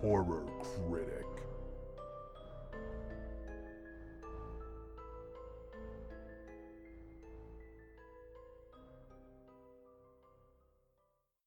Horror Critic.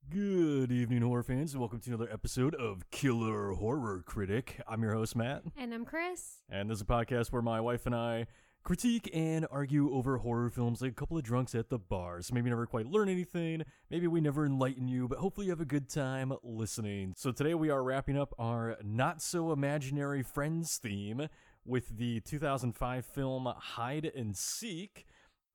Good evening, horror fans, and welcome to another episode of Killer Horror Critic. I'm your host, Matt, And I'm Chris. and this is a podcast where my wife and I critique and argue over horror films like a couple of drunks at the bar. So maybe never quite learn anything, maybe we never enlighten you, but hopefully you have a good time listening. So today we are wrapping up our not so imaginary friends theme with the 2005 film Hide and Seek.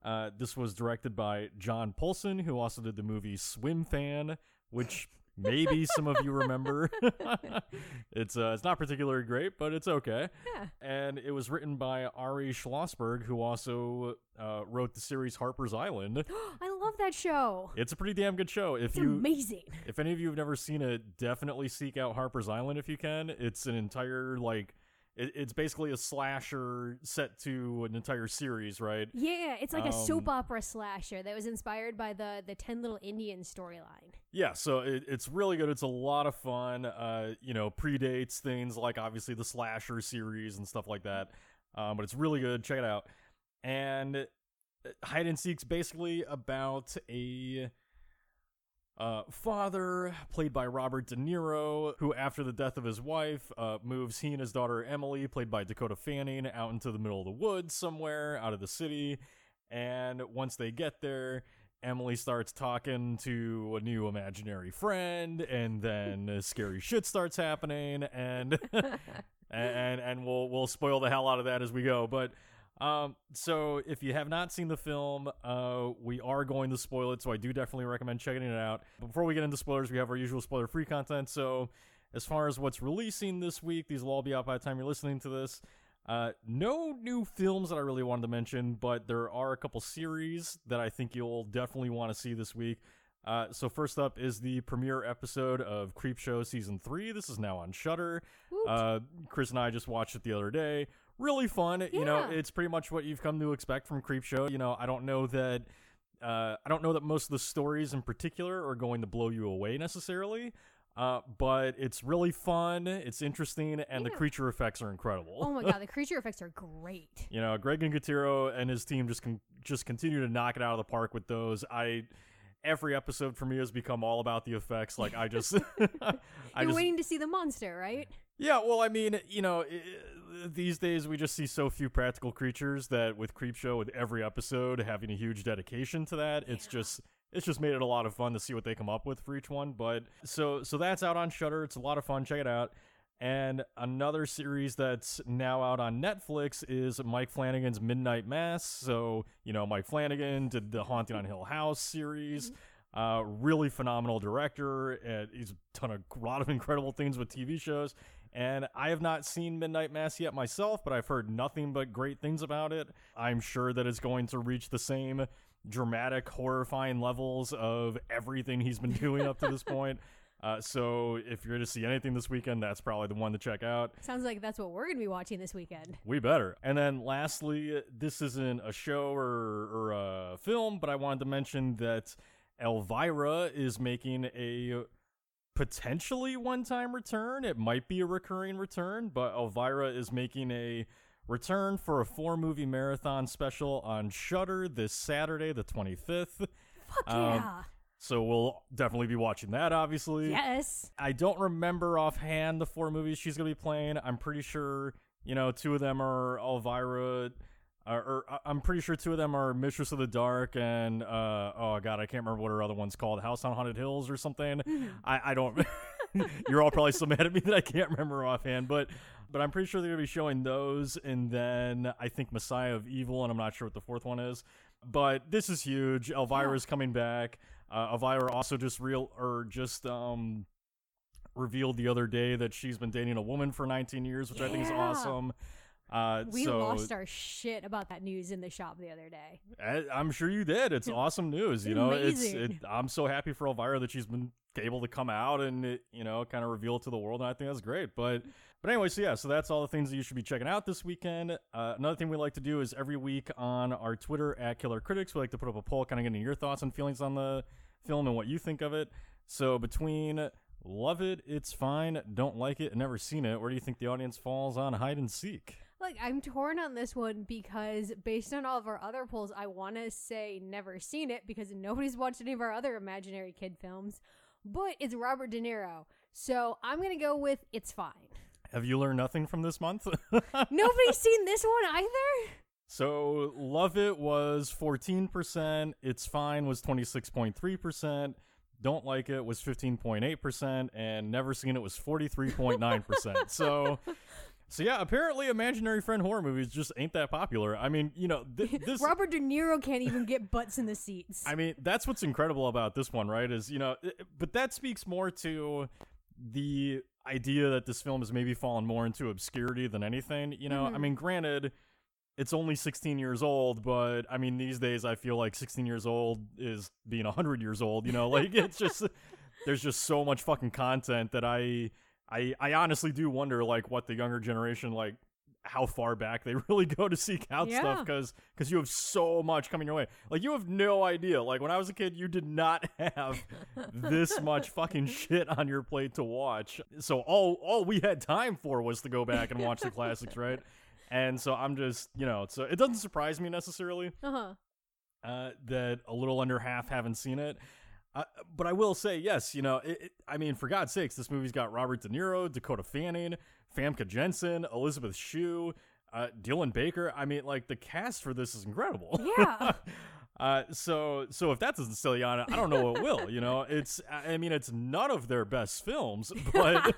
Uh, this was directed by John Polson, who also did the movie Swim Fan, which maybe some of you remember. it's uh, it's not particularly great, but it's okay. Yeah. And it was written by Ari Schlossberg, who also uh, wrote the series Harper's Island. I love that show. It's a pretty damn good show. If It's you amazing. if any of you have never seen it, definitely seek out Harper's Island if you can. It's an entire like it, it's basically a slasher set to an entire series, right? Yeah, it's like a soap Um, opera slasher that was inspired by the the Ten Little Indians storyline. Yeah, so it, it's really good. It's a lot of fun. Uh, you know, predates things like obviously the slasher series and stuff like that. Um, but it's really good. Check it out. And uh, hide and seek's basically about a uh, father played by Robert De Niro, who after the death of his wife uh, moves he and his daughter Emily, played by Dakota Fanning, out into the middle of the woods somewhere out of the city. And once they get there, Emily starts talking to a new imaginary friend, and then scary shit starts happening, and and and we'll we'll spoil the hell out of that as we go. But um, so if you have not seen the film, uh, we are going to spoil it, so I do definitely recommend checking it out. Before we get into spoilers, we have our usual spoiler-free content. So as far as what's releasing this week, these will all be out by the time you're listening to this. Uh, no new films that I really wanted to mention, but there are a couple series that I think you'll definitely want to see this week. Uh, so first up is the premiere episode of Creepshow season three. This is now on Shudder. Uh, Chris and I just watched it the other day. Really fun. You know, it's pretty much what you've come to expect from Creepshow. You know, I don't know that. Uh, I don't know that most of the stories in particular are going to blow you away necessarily. Uh, but it's really fun. It's interesting, and the creature effects are incredible. Oh my god, the creature effects are great. You know, Greg and Nicotero and his team just can just continue to knock it out of the park with those. I every episode for me has become all about the effects. Like I just, I You're just, waiting to see the monster, right? Yeah. Well, I mean, you know, these days we just see so few practical creatures that with Creepshow, with every episode having a huge dedication to that, it's just. It's just made it a lot of fun to see what they come up with for each one. But so so that's out on Shudder. It's a lot of fun. Check it out. And another series that's now out on Netflix is Mike Flanagan's Midnight Mass. So, you know, Mike Flanagan did the Haunting on Hill House series. Uh, really phenomenal director. And he's done a lot of incredible things with TV shows. And I have not seen Midnight Mass yet myself, but I've heard nothing but great things about it. I'm sure that it's going to reach the same dramatic, horrifying levels of everything he's been doing up to this point. Uh, so if you're going to see anything this weekend, that's probably the one to check out. Sounds like that's what we're gonna be watching this weekend. We better. And then lastly, this isn't a show or, or a film, but I wanted to mention that Elvira is making a potentially one time return. It might be a recurring return, but Elvira is making a return for a four movie marathon special on Shudder this Saturday, the 25th. Fuck Um, yeah. So we'll definitely be watching that, obviously. yes. I don't remember offhand the four movies she's gonna be playing. I'm pretty sure you know two of them are Elvira, uh, or I- I'm pretty sure two of them are Mistress of the Dark and uh, oh god, I can't remember what her other one's called, House on Haunted Hills or something. I, I don't. You're all probably so mad at me that I can't remember offhand, but but I'm pretty sure they're gonna be showing those, and then I think Messiah of Evil, and I'm not sure what the fourth one is. But this is huge. Elvira's coming back. Uh, Elvira also just real or just um revealed the other day that she's been dating a woman for 19 years, which I think is awesome. Uh, We so lost our shit about that news in the shop the other day. I, I'm sure you did. It's awesome news. You know, it's. It, Amazing. I'm so happy for Elvira that she's been able to come out and it, you know kind of reveal it to the world, and I think that's great. But but anyway, so yeah, so that's all the things that you should be checking out this weekend. Uh, another thing we like to do is every week on our Twitter at Killer Critics, we like to put up a poll, kind of getting your thoughts and feelings on the film and what you think of it. So between love it, it's fine, don't like it, never seen it, where do you think the audience falls on hide and seek? Like I'm torn on this one because based on all of our other polls, I want to say never seen it because nobody's watched any of our other imaginary kid films, but it's Robert De Niro. So I'm gonna go with it's fine. Have you learned nothing from this month? Nobody's seen this one either. So Love It was 14%, It's Fine was 26.3%, Don't Like It was 15.8%, and Never Seen It was 43.9%. so so yeah, apparently imaginary friend horror movies just ain't that popular. I mean, you know, th- this Robert De Niro can't even get butts in the seats. I mean, that's what's incredible about this one, right? Is, you know, i- but that speaks more to the idea that this film has maybe fallen more into obscurity than anything. You know, I Mhm. mean, granted, it's only 16 years old, but I mean, these days I feel like 16 years old is being 100 years old, you know, like it's just, there's just so much fucking content that I, I, I honestly do wonder, like, what the younger generation, like, how far back they really go to seek out Yeah. stuff because because you have so much coming your way like you have no idea like when i was a kid you did not have this much fucking shit on your plate to watch so all all we had time for was to go back and watch the classics right and so i'm just you know so it doesn't surprise me necessarily Uh huh. uh, that a little under half haven't seen it. Uh, but I will say, yes, you know, it, it- I mean, for God's sakes, this movie's got Robert De Niro, Dakota Fanning, Famke Janssen, Elizabeth Shue, uh, Dylan Baker. I mean, like the cast for this is incredible. Yeah. uh, so, so if that doesn't sell you on it, I don't know what will. You know, it's, I mean, it's none of their best films, but,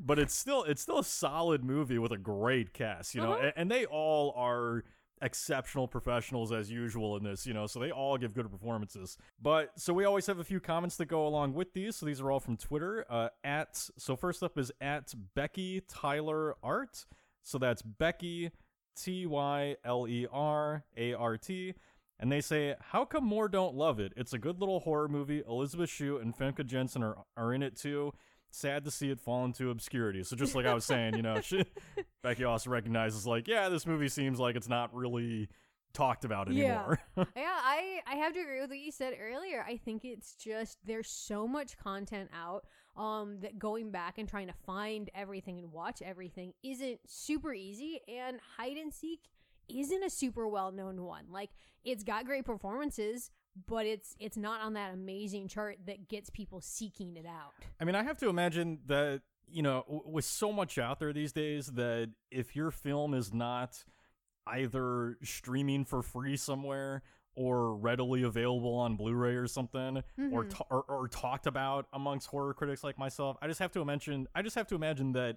but it's still, it's still a solid movie with a great cast. You know, Uh-huh. a- and they all are exceptional professionals as usual in this, you know, so they all give good performances. But so we always have a few comments that go along with these. So these are all from Twitter. Uh, at so first up is at Becky Tyler Art. So that's Becky T Y L E R A R T. And they say, How come more don't love it? It's a good little horror movie. Elizabeth Shue and Famke Janssen are, are in it too. Sad to see it fall into obscurity. So just like I was saying, you know, she, Becky also recognizes like, yeah, this movie seems like it's not really talked about Yeah. anymore. yeah, I I have to agree with what you said earlier. I think it's just there's so much content out um that going back and trying to find everything and watch everything isn't super easy and hide and seek isn't a super well-known one. Like it's got great performances, but it's it's not on that amazing chart that gets people seeking it out. I mean, I have to imagine that, you know, w- with so much out there these days, that if your film is not either streaming for free somewhere or readily available on Blu-ray or something, or, Mhm. ta- or or talked about amongst horror critics like myself, I just have to mention, I just have to imagine that,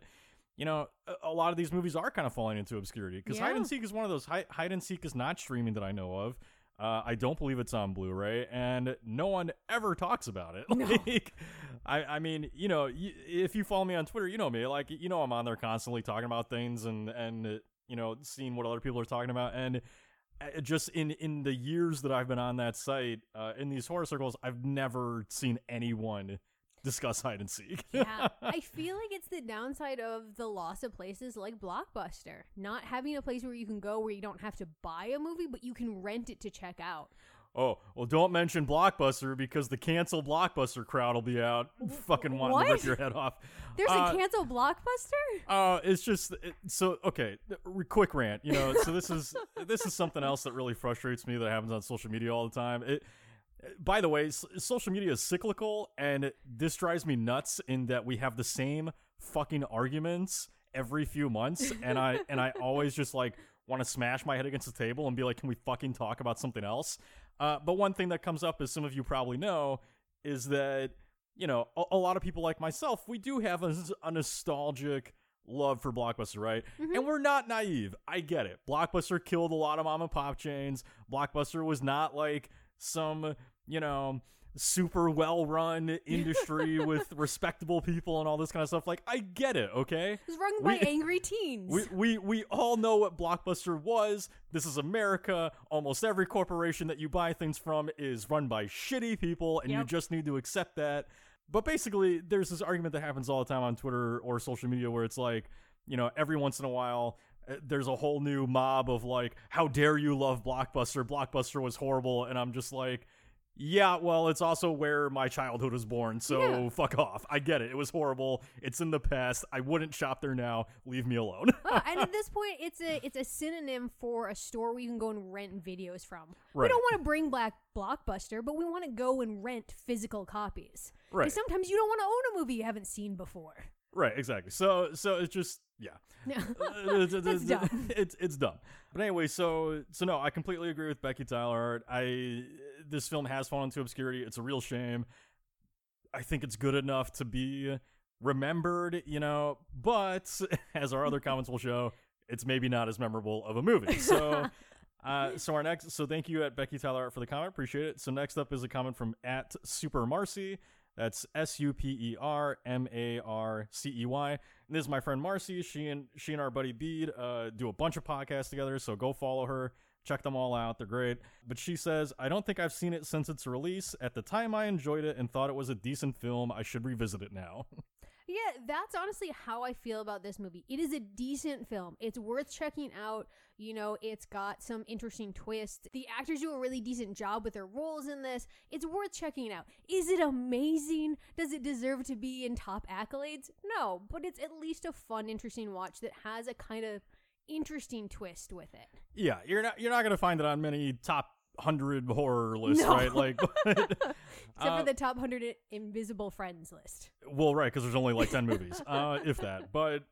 you know, a, a lot of these movies are kind of falling into obscurity because hide and seek is one of those. Hide, hide and seek is not streaming that I know of. Uh, I don't believe it's on Blu-ray, and no one ever talks about it. No. Like, I, I mean, you know, y- if you follow me on Twitter, you know me. Like, you know, I'm on there constantly talking about things and and you know, seeing what other people are talking about, and uh, just in in the years that I've been on that site, uh, in these horror circles, I've never seen anyone discuss hide and seek. yeah, I feel like it's the downside of the loss of places like Blockbuster. Not having a place where you can go where you don't have to buy a movie, but you can rent it to check out. Oh, well, don't mention Blockbuster because the cancel Blockbuster crowd will be out fucking wanting to rip your head off. There's Uh, a cancel Blockbuster? Uh, it's just it, so okay. Quick rant, you know. So this is this is something else that really frustrates me that happens on social media all the time. It, by the way, social media is cyclical, and this drives me nuts. In that we have the same fucking arguments every few months, and I and I always just like want to smash my head against the table and be like, "Can we fucking talk about something else?" Uh, but one thing that comes up, as some of you probably know, is that you know a, a lot of people like myself, we do have a, a nostalgic love for Blockbuster, right? And we're not naive. I get it. Blockbuster killed a lot of mom and pop chains. Blockbuster was not like some, you know, super well run industry with respectable people and all this kind of stuff. Like, I get it, okay? It's run by angry teens. We, we we all know what Blockbuster was. This is America. Almost every corporation that you buy things from is run by shitty people, and you just need to accept that. But basically, there's this argument that happens all the time on Twitter or social media where it's like, you know, every once in a while, uh, there's a whole new mob of like, how dare you love Blockbuster? Blockbuster was horrible. And I'm just like, yeah, well, it's also where my childhood was born, so Yeah. fuck off. I get it. It was horrible. It's in the past. I wouldn't shop there now. Leave me alone. Oh, and at this point, it's a it's a synonym for a store where you can go and rent videos from. We don't want to bring back Blockbuster, but we want to go and rent physical copies. Right. Sometimes you don't want to own a movie you haven't seen before. right, exactly. So so it's just yeah. Uh, That's dumb. It's it's dumb. But anyway, so so no, I completely agree with Becky Tyler. I this film has fallen into obscurity. It's a real shame. I think it's good enough to be remembered, you know, but as our other comments will show, it's maybe not as memorable of a movie. So uh, so our next so thank you at Becky Tyler for the comment. Appreciate it. So next up is a comment from at Super Marcy. That's S U P E R M A R C E Y. And this is my friend Marcy. She and she and our buddy Bede uh, do a bunch of podcasts together. So go follow her. Check them all out. They're great. But she says, I don't think I've seen it since its release. At the time, I enjoyed it and thought it was a decent film. I should revisit it now. Yeah, that's honestly how I feel about this movie. It is a decent film. It's worth checking out. You know, it's got some interesting twists. The actors do a really decent job with their roles in this. It's worth checking out. Is it amazing? Does it deserve to be in top accolades? No, but it's at least a fun, interesting watch that has a kind of interesting twist with it. yeah, you're not you're not gonna find it on many top hundred horror list, No. right? Like, but, Except uh, for the top 100 invisible friends list. Well, right, because there's only like ten movies, uh, if that. But,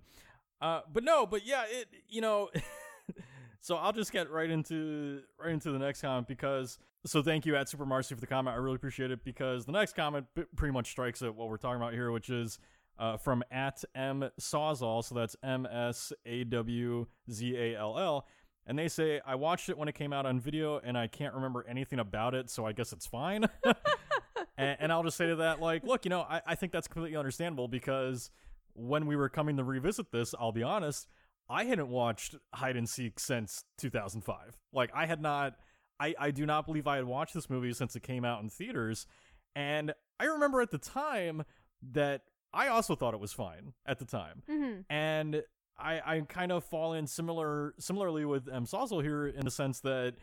uh, but no, but yeah, it you know. so I'll just get right into right into the next comment because so thank you at Super Marcy for the comment. I really appreciate it because the next comment b- pretty much strikes at what we're talking about here, which is. Uh, from at M Sawzall, so that's M S A W Z A L L, and they say I watched it when it came out on video and I can't remember anything about it, so I guess it's fine. and, and I'll just say to that, like, look, you know, I, I think that's completely understandable because when we were coming to revisit this, I'll be honest, I hadn't watched Hide and Seek since 2005. Like, I had not, I, I do not believe I had watched this movie since it came out in theaters. And I remember at the time that I also thought it was fine at the time Mm-hmm. and I I kind of fall in similar similarly with um, M Sawzall here in the sense that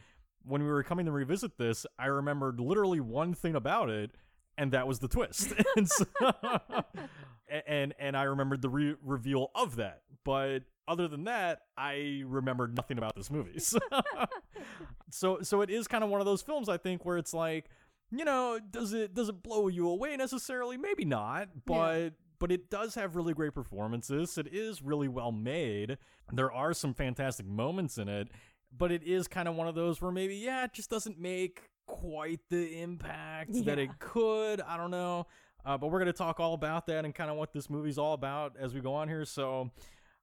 when we were coming to revisit this, I remembered literally one thing about it, and that was the twist. and, so, and and I remembered the re- reveal of that, but other than that, I remembered nothing about this movie. So, so so it is kind of one of those films I think where it's like, you know, does it does it blow you away necessarily? Maybe not, but but it does have really great performances. It is really well made. There are some fantastic moments in it, but it is kind of one of those where maybe yeah, it just doesn't make quite the impact that it could. I don't know. Uh, but we're going to talk all about that and kind of what this movie's all about as we go on here. So,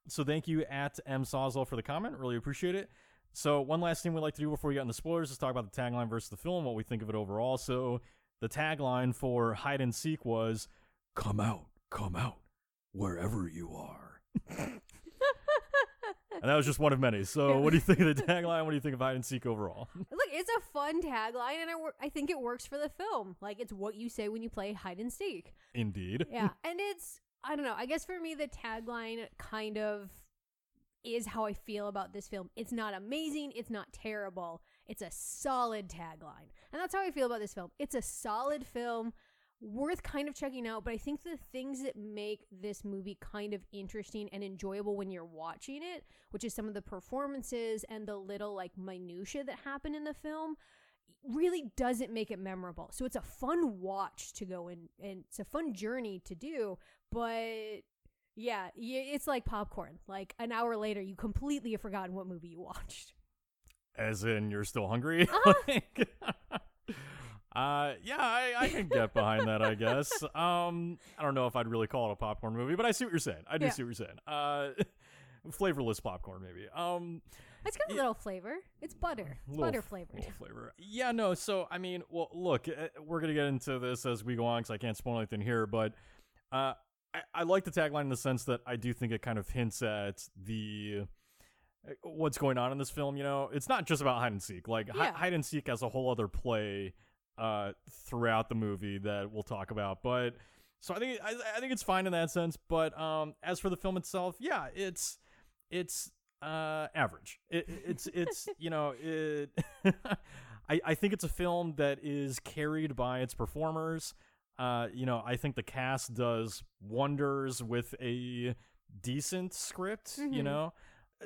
so thank you at M Sawzall for the comment. Really appreciate it. So one last thing we'd like to do before we get into spoilers is talk about the tagline versus the film, what we think of it overall. So the tagline for Hide and Seek was Come out, come out, wherever you are. and that was just one of many. So what do you think of the tagline? What do you think of Hide and Seek overall? Look, it's a fun tagline, and I, wor- I think it works for the film. Like, it's what you say when you play hide and seek. Indeed. Yeah, and it's I don't know. I guess for me, the tagline kind of is how I feel about this film. It's not amazing. It's not terrible. It's a solid tagline, and that's how I feel about this film. It's a solid film, worth kind of checking out. But I think the things that make this movie kind of interesting and enjoyable when you're watching it, which is some of the performances and the little like minutia that happen in the film really doesn't make it memorable. So it's a fun watch to go in and it's a fun journey to do, but yeah, it's like popcorn. Like an hour later, you completely have forgotten what movie you watched. As in, you're still hungry? Uh-huh. Like, uh, yeah, I, I can get behind that, I guess. Um, I don't know if I'd really call it a popcorn movie, but I see what you're saying. I do Yeah. see what you're saying. Uh, flavorless popcorn, maybe. Um, It's got a Yeah. little flavor. It's butter. It's Little butter flavored. little flavor. Yeah, no. So I mean, well, look, uh, we're gonna get into this as we go on because I can't spoil anything here, but uh, I, I like the tagline in the sense that I do think it kind of hints at the uh, what's going on in this film. You know, it's not just about hide and seek. Like hi- hide and seek has a whole other play uh, throughout the movie that we'll talk about, but. So I think I, I think it's fine in that sense, but um, as for the film itself, yeah, it's it's uh average. It, it's it's you know it. I I think it's a film that is carried by its performers. Uh, you know, I think the cast does wonders with a decent script. You Mhm. know,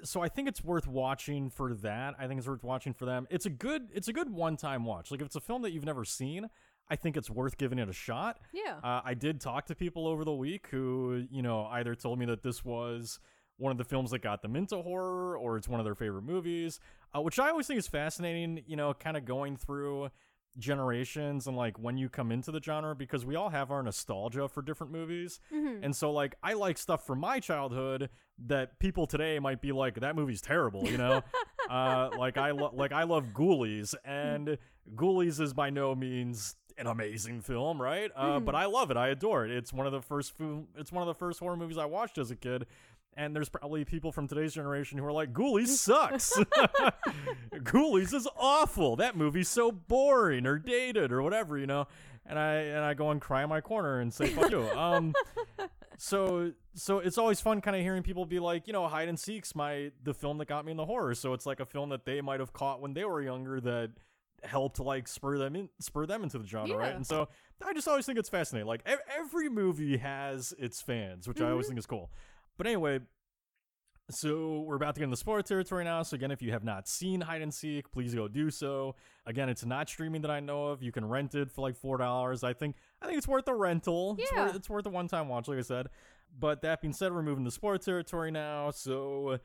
so I think it's worth watching for that. I think it's worth watching for them. It's a good it's a good one time watch. Like if it's a film that you've never seen, I think it's worth giving it a shot. Yeah. Uh, I did talk to people over the week who, you know, either told me that this was one of the films that got them into horror or it's one of their favorite movies, uh, which I always think is fascinating, you know, kind of going through generations and like when you come into the genre because we all have our nostalgia for different movies. Mhm. And so like I like stuff from my childhood that people today might be like that movie's terrible, you know? uh like I lo- like I love Ghoulies and Ghoulies is by no means an amazing film, right? Uh Mhm. but I love it. I adore it. It's one of the first fu- it's one of the first horror movies I watched as a kid. And there's probably people from today's generation who are like, Ghoulies sucks. Ghoulies is awful. That movie's so boring or dated or whatever, you know. And I and I go and cry in my corner and say fuck you. Um, so so it's always fun kind of hearing people be like, you know, hide and seek's my the film that got me in the horror. So it's like a film that they might have caught when they were younger that helped like spur them in spur them into the genre, right? And so I just always think it's fascinating. Like ev- every movie has its fans, which I always Mhm. think is cool. But anyway, so we're about to get in the spoiler territory now. So again, if you have not seen Hide and Seek, please go do so. Again, it's not streaming that I know of. You can rent it for like four dollars. I think I think it's worth the rental. It's Yeah. worth, it's worth a one time watch, like I said. But that being said, we're moving to spoiler territory now. So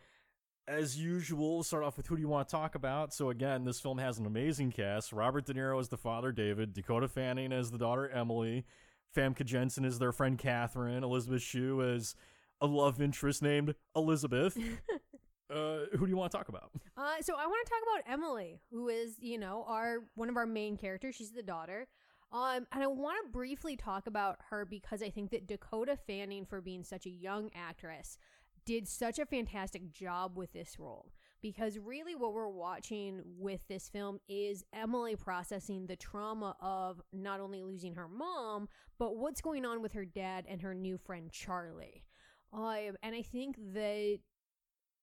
as usual, we'll start off with who do you want to talk about? So again, this film has an amazing cast. Robert De Niro as the father, David. Dakota Fanning as the daughter, Emily. Famke Janssen is their friend Catherine. Elizabeth Shue as a love interest named Elizabeth. uh, who do you want to talk about? Uh, so I want to talk about Emily, who is, you know, our one of our main characters. She's the daughter. Um, and I want to briefly talk about her because I think that Dakota Fanning, for being such a young actress, did such a fantastic job with this role. Because really, what we're watching with this film is Emily processing the trauma of not only losing her mom, but what's going on with her dad and her new friend Charlie. And I think that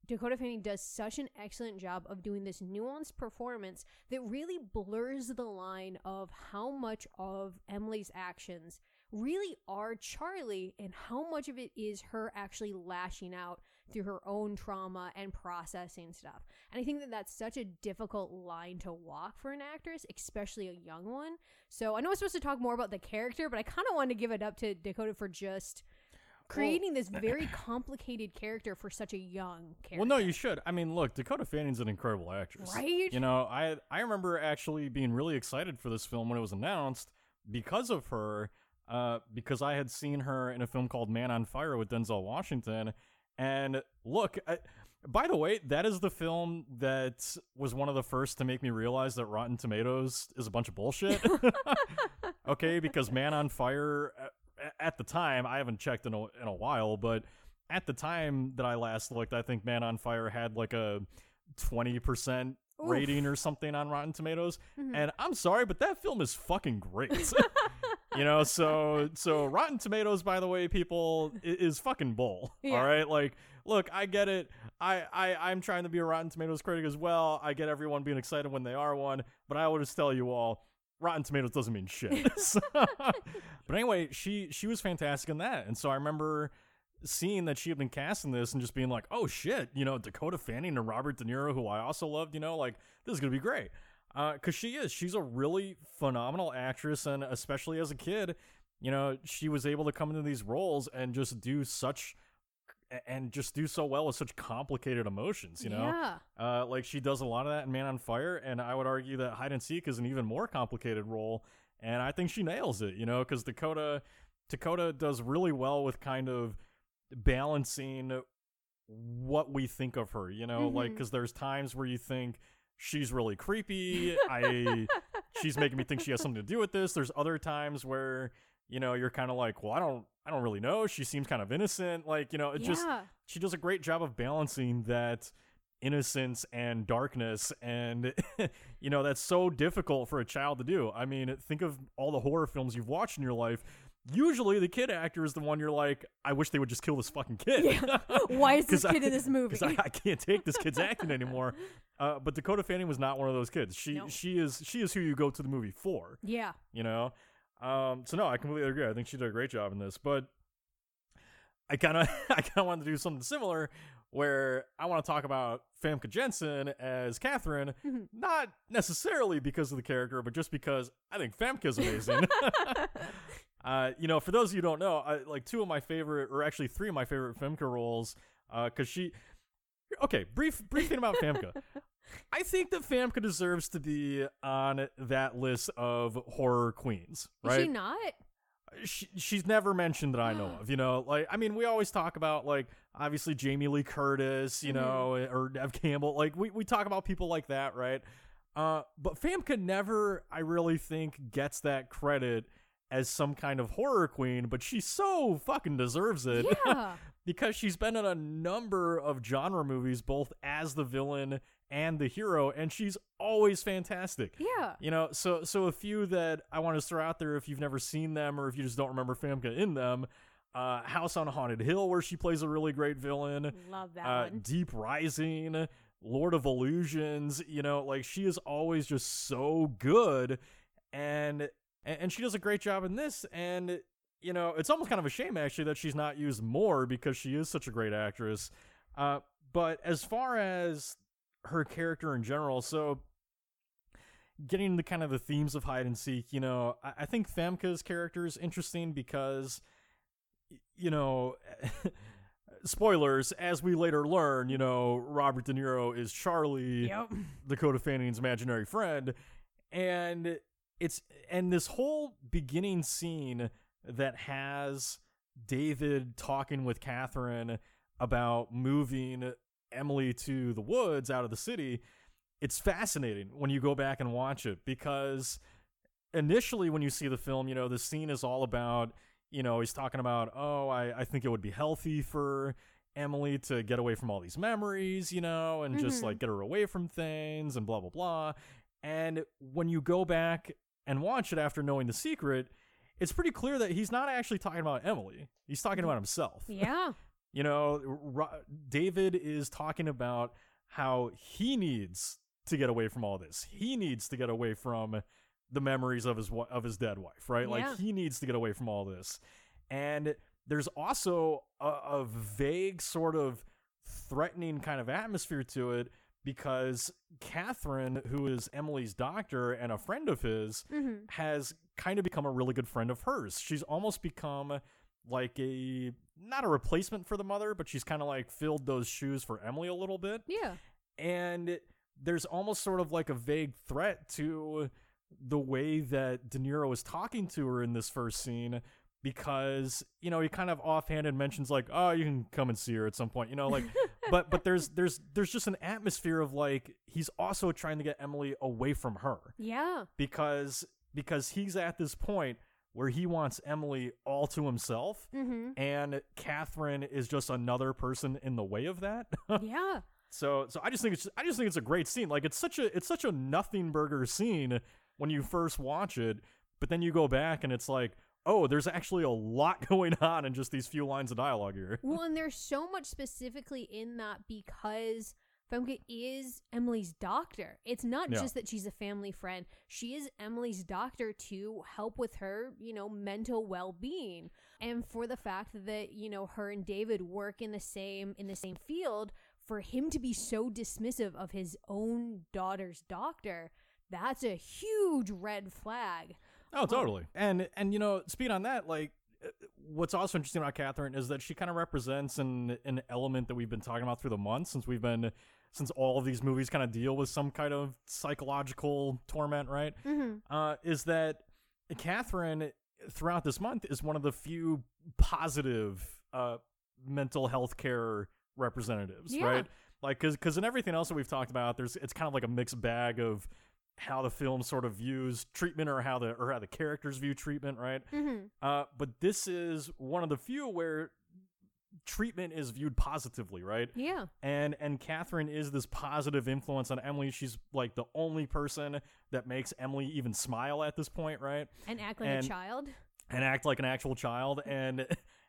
Dakota Fanning does such an excellent job of doing this nuanced performance that really blurs the line of how much of Emily's actions really are Charlie and how much of it is her actually lashing out through her own trauma and processing stuff. And I think that that's such a difficult line to walk for an actress, especially a young one. So I know I'm supposed to talk more about the character, but I kind of wanted to give it up to Dakota for just creating this very complicated character for such a young character. Well, no, you should. I mean, look, Dakota Fanning's an incredible actress. Right? You know, I I remember actually being really excited for this film when it was announced because of her, uh, because I had seen her in a film called Man on Fire with Denzel Washington. And look, I, by the way, that is the film that was one of the first to make me realize that Rotten Tomatoes is a bunch of bullshit. okay, because Man on Fire uh, at the time, I haven't checked in a, in a while, but at the time that I last looked, I think Man on Fire had like a 20% Oof. rating or something on Rotten Tomatoes. Mhm. And I'm sorry, but that film is fucking great. you know, so so Rotten Tomatoes, by the way, people is fucking bull. Yeah. All right, like, look, I get it. I I I'm trying to be a Rotten Tomatoes critic as well. I get everyone being excited when they are one, but I will just tell you all. Rotten Tomatoes doesn't mean shit. So- but anyway, she she was fantastic in that, and so I remember seeing that she had been cast in this and just being like, "Oh shit," you know, Dakota Fanning and Robert De Niro, who I also loved. You know, like this is gonna be great uh, because she is. She's a really phenomenal actress, and especially as a kid, you know, she was able to come into these roles and just do such and just do so well with such complicated emotions. You know, Yeah. uh, like she does a lot of that in Man on Fire, and I would argue that Hide and Seek is an even more complicated role, and I think she nails it. You know, because Dakota Dakota does really well with kind of balancing what we think of her, you know, like Mhm. because there's times where you think she's really creepy. I she's making me think she has something to do with this. There's other times where you know you're kind of like, well, I don't, I don't really know. She seems kind of innocent. Like you know, it just she does a great job of balancing that innocence and darkness and you know that's so difficult for a child to do i mean think of all the horror films you've watched in your life usually the kid actor is the one you're like i wish they would just kill this fucking kid Yeah. Why is this 'Cause I- kid in this movie? because I, I can't take this kid's acting anymore uh, but dakota fanning was not one of those kids she No. she is she is who you go to the movie for yeah. you know um so no i completely agree. I think she did a great job in this but i kind of i kind of wanted to do something similar where i want to talk about famke janssen as catherine Mhm. not necessarily because of the character but just because i think famke is amazing. Uh you know for those of you who don't know I, like two of my favorite or actually three of my favorite famke roles uh because she okay brief brief thing about famke I think that Famke deserves to be on that list of horror queens, Is right? she not? she, she's never mentioned that I know of. You know, like I mean, we always talk about like obviously Jamie Lee Curtis, you Mhm. know, or Neve Campbell. Like we we talk about people like that, right? Uh, but Famke never, I really think, gets that credit as some kind of horror queen. But she so fucking deserves it Yeah. because she's been in a number of genre movies, both as the villain and the hero, and she's always fantastic. yeah. You know, so so a few that I want to throw out there if you've never seen them or if you just don't remember Famke in them. Uh, House on Haunted Hill, where she plays a really great villain. Love that Uh, one. Deep Rising, Lord of Illusions. You know, like she is always just so good, and and and she does a great job in this. And you know, it's almost kind of a shame actually that she's not used more because she is such a great actress. Uh, but as far as her character in general, so getting into kind of the themes of hide and seek, you know, I, I think Famke's character is interesting because, you know, spoilers, as we later learn, you know, Robert De Niro is Charlie, Yep. Dakota Fanning's imaginary friend, and it's and this whole beginning scene that has David talking with Catherine about moving Emily to the woods out of the city. It's fascinating when you go back and watch it because initially when you see the film, you know, the scene is all about, you know, he's talking about, oh, I, I think it would be healthy for Emily to get away from all these memories, you know, and just Mhm. like get her away from things and blah, blah, blah. And when you go back and watch it after knowing the secret, it's pretty clear that he's not actually talking about Emily. He's talking about himself. Yeah. You know, Ro- David is talking about how he needs to get away from all this. He needs to get away from the memories of his of his dead wife, right? Yeah. Like he needs to get away from all this. And there's also a, a vague sort of threatening kind of atmosphere to it because Catherine, who is Emily's doctor and a friend of his, hmm has kind of become a really good friend of hers. She's almost become like a not a replacement for the mother, but she's kind of like filled those shoes for Emily a little bit. Yeah. And there's almost sort of like a vague threat to the way that De Niro is talking to her in this first scene because you know he kind of offhanded mentions like oh you can come and see her at some point you know like but but there's there's there's just an atmosphere of like he's also trying to get Emily away from her Yeah. because because he's at this point where he wants Emily all to himself hmm and Catherine is just another person in the way of that. yeah. so so I just think it's I just think it's a great scene. Like it's such a it's such a nothing burger scene when you first watch it, but then you go back and it's like, "Oh, there's actually a lot going on in just these few lines of dialogue here." Well, and there's so much specifically in that because Famke is Emily's doctor. It's not Yeah. just that she's a family friend. She is Emily's doctor to help with her, you know, mental well-being. And for the fact that, you know, her and David work in the same in the same field, for him to be so dismissive of his own daughter's doctor, that's a huge red flag. Oh, totally. And and you know, speed on that, like uh, what's also interesting about Catherine is that she kind of represents an an element that we've been talking about through the months since we've been since all of these movies kind of deal with some kind of psychological torment, right? Mm-hmm. Uh, is that Catherine throughout this month is one of the few positive uh mental health care representatives, Yeah. right? Like, cause, cause in everything else that we've talked about, there's it's kind of like a mixed bag of how the film sort of views treatment or how the or how the characters view treatment, right? Mm-hmm. Uh, but this is one of the few where treatment is viewed positively, right? Yeah. and and Catherine is this positive influence on Emily. She's like the only person that makes Emily even smile at this point, right? And act like And- a child. And act like an actual child. And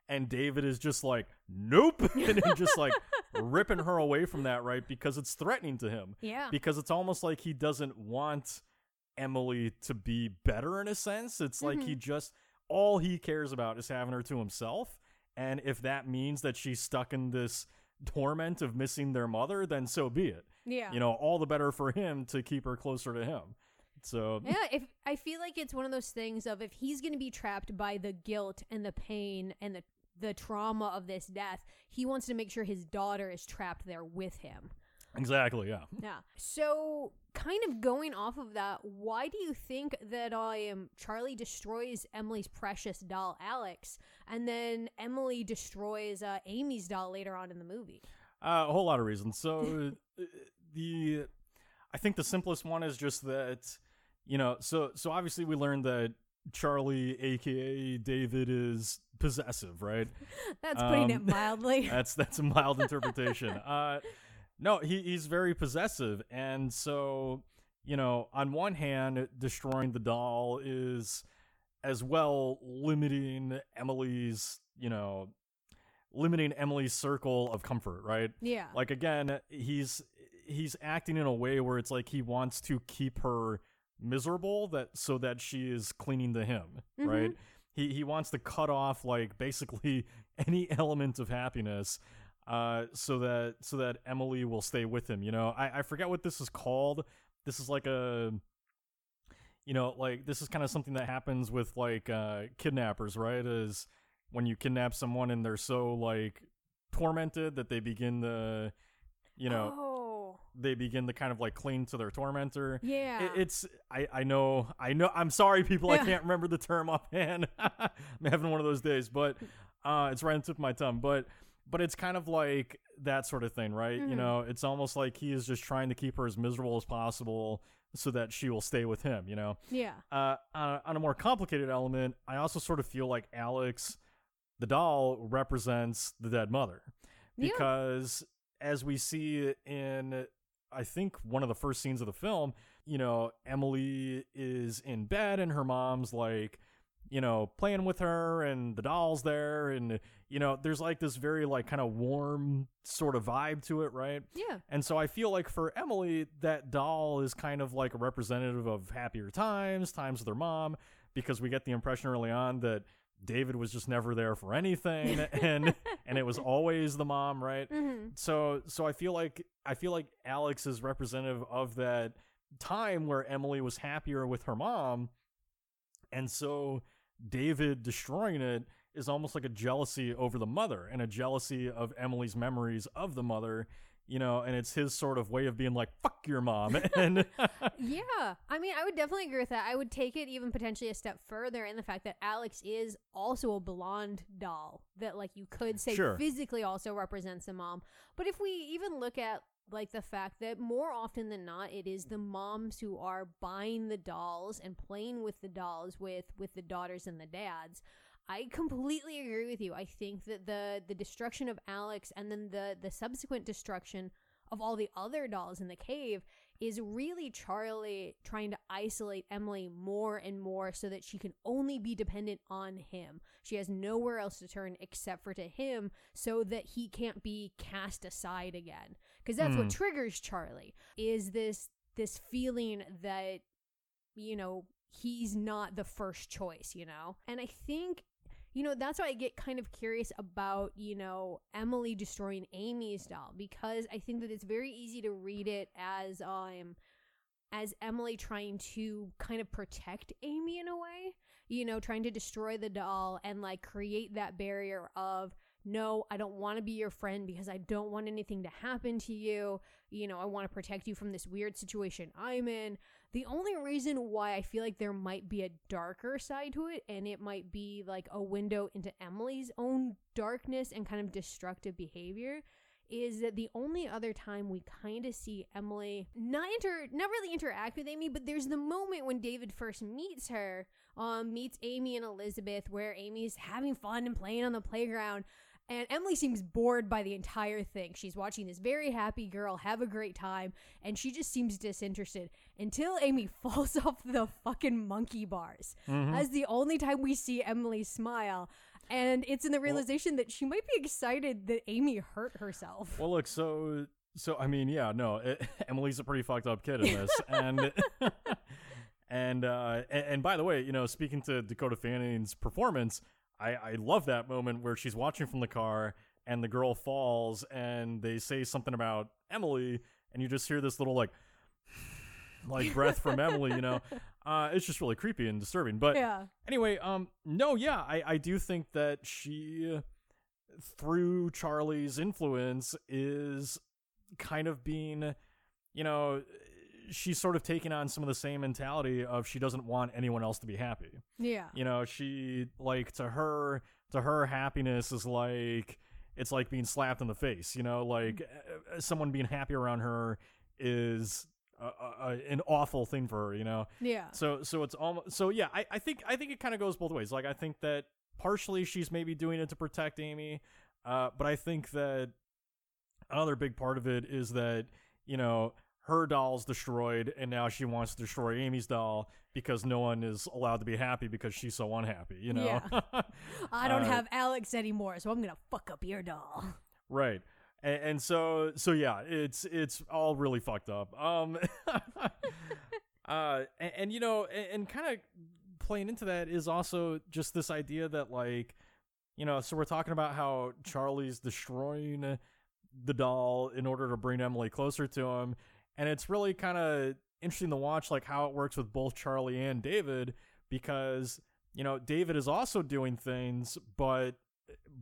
and David is just like, nope, and just like ripping her away from that, right? Because it's threatening to him. Yeah. Because it's almost like he doesn't want Emily to be better in a sense. It's like he mm-hmm. just all he cares about is having her to himself. And if that means that she's stuck in this torment of missing their mother, then so be it. yeah. You know, all the better for him to keep her closer to him. So Yeah, if I feel like it's one of those things of if he's going to be trapped by the guilt and the pain and the the trauma of this death, he wants to make sure his daughter is trapped there with him. Exactly, yeah. Yeah. So, kind of going off of that, why do you think that I am Charlie destroys Emily's precious doll Alex, and then Emily destroys uh, Amy's doll later on in the movie? Uh, a whole lot of reasons. So uh, the I think the simplest one is just that you know, so so obviously we learned that Charlie aka David is possessive, right? That's putting it Um, mildly. That's that's a mild interpretation. Uh no, he he's very possessive and so you know, on one hand destroying the doll is as well limiting Emily's, you know, limiting Emily's circle of comfort, right? yeah. Like again, he's he's acting in a way where it's like he wants to keep her miserable that so that she is clinging to him, mm-hmm. right? He he wants to cut off like basically any element of happiness uh so that so that Emily will stay with him, you know. I I forget what this is called. This is like a you know, like this is kind of something that happens with like uh kidnappers, right? Is when you kidnap someone and they're so like tormented that they begin to you know Oh. they begin to kind of like cling to their tormentor Yeah. It- it's I, I know I know I'm sorry people I can't remember the term offhand I'm having one of those days but uh it's right on the tip of my tongue but but it's kind of like that sort of thing right you Mhm. know it's almost like he is just trying to keep her as miserable as possible so that she will stay with him you know yeah. uh, on, a, on a more complicated element, I also sort of feel like Alex, the doll, represents the dead mother. Yeah. Because as we see in, I think, one of the first scenes of the film, you know, Emily is in bed and her mom's like, you know, playing with her and the doll's there. And, you know, there's like this very, like, kind of warm sort of vibe to it, right? Yeah. And so I feel like for Emily, that doll is kind of like a representative of happier times, times with her mom, because we get the impression early on that David was just never there for anything and and it was always the mom, right? hmm So so I feel like I feel like Alex is representative of that time where Emily was happier with her mom. And so David destroying it is almost like a jealousy over the mother and a jealousy of Emily's memories of the mother, you know, and it's his sort of way of being like, fuck your mom. and Yeah. I mean, I would definitely agree with that. I would take it even potentially a step further in the fact that Alex is also a blonde doll that, like, you could say Sure. physically also represents a mom. But if we even look at, like, the fact that more often than not, it is the moms who are buying the dolls and playing with the dolls with, with the daughters and the dads. I completely agree with you. I think that the the destruction of Alex and then the the subsequent destruction of all the other dolls in the cave is really Charlie trying to isolate Emily more and more so that she can only be dependent on him. She has nowhere else to turn except for to him so that he can't be cast aside again. Cuz that's what Hmm. triggers Charlie. Is this this feeling that you know, he's not the first choice, you know? And I think, you know, that's why I get kind of curious about, you know, Emily destroying Amy's doll because I think that it's very easy to read it as, um, as Emily trying to kind of protect Amy in a way, you know, trying to destroy the doll and like create that barrier of, no, I don't want to be your friend because I don't want anything to happen to you. You know, I want to protect you from this weird situation I'm in. The only reason why I feel like there might be a darker side to it, and it might be like a window into Emily's own darkness and kind of destructive behavior, is that the only other time we kind of see Emily not inter not really interact with Amy, but there's the moment when David first meets her, um, meets Amy and Elizabeth, where Amy's having fun and playing on the playground. And Emily seems bored by the entire thing. She's watching this very happy girl have a great time, and she just seems disinterested until Amy falls off the fucking monkey bars. Mhm. That's the only time we see Emily smile. And it's in the realization that she might be excited that Amy hurt herself. Well, look, so so I mean, yeah, no, it, Emily's a pretty fucked up kid in this, and and uh, and, and by the way, you know, speaking to Dakota Fanning's performance, I I love that moment where she's watching from the car and the girl falls, and they say something about Emily, and you just hear this little like like breath from Emily, you know. Uh, it's just really creepy and disturbing. But yeah. anyway, um, no, yeah, I, I do think that she, through Charlie's influence, is kind of being, you know, she's sort of taking on some of the same mentality of she doesn't want anyone else to be happy. Yeah. You know, she like to her to her happiness is like it's like being slapped in the face. You know, like uh, someone being happy around her is. A, a- an awful thing for her, you know. Yeah. So so it's almost so yeah. I, I think I think it kind of goes both ways. Like I think that partially she's maybe doing it to protect Amy, uh, but I think that another big part of it is that you know her doll's destroyed, and now she wants to destroy Amy's doll because no one is allowed to be happy because she's so unhappy. You know. I don't Uh, have Alex anymore, so I'm gonna fuck up your doll. Right. And, and so so yeah, it's it's all really fucked up. Um uh and, and you know, and, and kind of playing into that is also just this idea that like you know, so we're talking about how Charlie's destroying the doll in order to bring Emily closer to him, and it's really kind of interesting to watch like how it works with both Charlie and David because you know, David is also doing things but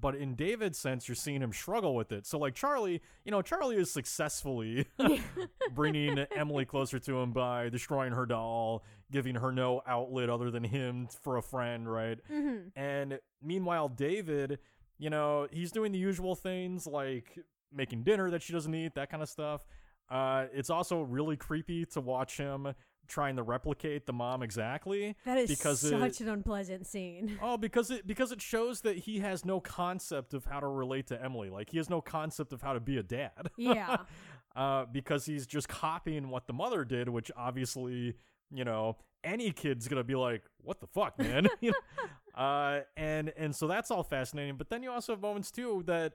but in David's sense, you're seeing him struggle with it. So, like Charlie, you know, Charlie is successfully bringing Emily closer to him by destroying her doll, giving her no outlet other than him for a friend, right? mm-hmm. And meanwhile, David, you know, he's doing the usual things like making dinner that she doesn't eat, that kind of stuff. Uh, it's also really creepy to watch him trying to replicate the mom exactly. That is because it- such an unpleasant scene. Oh, because it because it shows that he has no concept of how to relate to Emily. Like he has no concept of how to be a dad. Yeah. uh, because he's just copying what the mother did, which obviously, you know, any kid's gonna be like, "What the fuck, man?" you know? Uh, and and so that's all fascinating. But then you also have moments too that,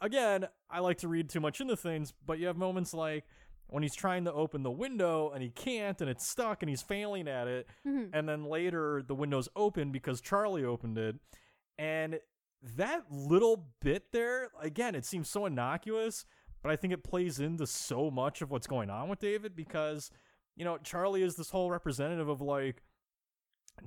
again, I like to read too much into things, but you have moments like when he's trying to open the window and he can't, and it's stuck, and he's failing at it, Mhm. and then later the window's open because Charlie opened it, and that little bit there, again, it seems so innocuous, but I think it plays into so much of what's going on with David because, you know, Charlie is this whole representative of like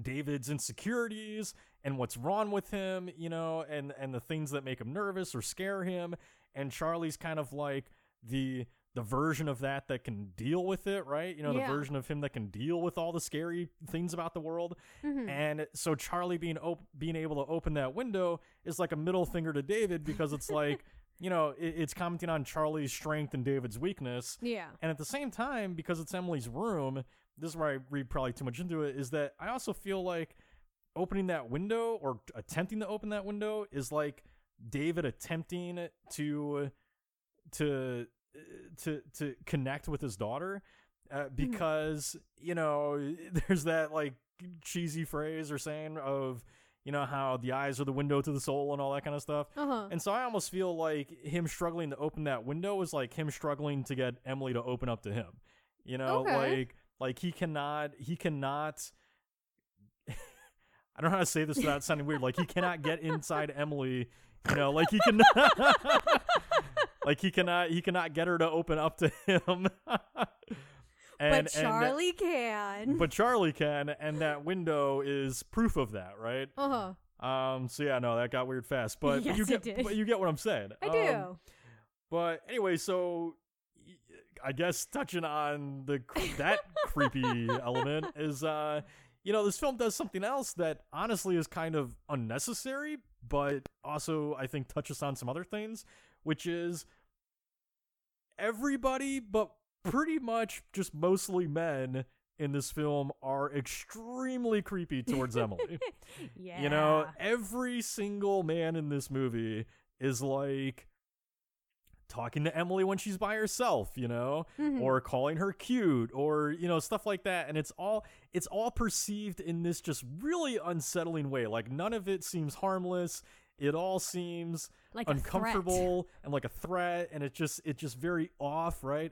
David's insecurities and what's wrong with him, you know, and and the things that make him nervous or scare him, and Charlie's kind of like the the version of that that can deal with it, right? You know, Yeah. the version of him that can deal with all the scary things about the world. Mhm. And so Charlie being op- being able to open that window is like a middle finger to David because it's like, you know, it- it's commenting on Charlie's strength and David's weakness. Yeah. And at the same time, because it's Emily's room, this is where I read probably too much into it, is that I also feel like opening that window or attempting to open that window is like David attempting to to to to connect with his daughter uh, because you know there's that like cheesy phrase or saying of you know how the eyes are the window to the soul and all that kind of stuff Uh huh. and so I almost feel like him struggling to open that window is like him struggling to get Emily to open up to him. You know, Okay. like like he cannot he cannot I don't know how to say this without sounding weird. Like he cannot get inside Emily, you know, like he can like he cannot he cannot get her to open up to him. and, but and Charlie can. but Charlie can, and that window is proof of that, right? uh huh. Um. So yeah, no, that got weird fast, but Yes, you get, did. but you get what I'm saying. I Um, do. but anyway, so I guess touching on the that creepy element is, uh, you know, this film does something else that honestly is kind of unnecessary, but also I think touches on some other things, which is everybody, but pretty much just mostly men in this film are extremely creepy towards Emily. yeah. You know, every single man in this movie is like talking to Emily when she's by herself, you know, Mhm. or calling her cute or, you know, stuff like that. And it's all it's all perceived in this just really unsettling way. Like none of it seems harmless. It all seems like uncomfortable and like a threat and it just it just very off, right?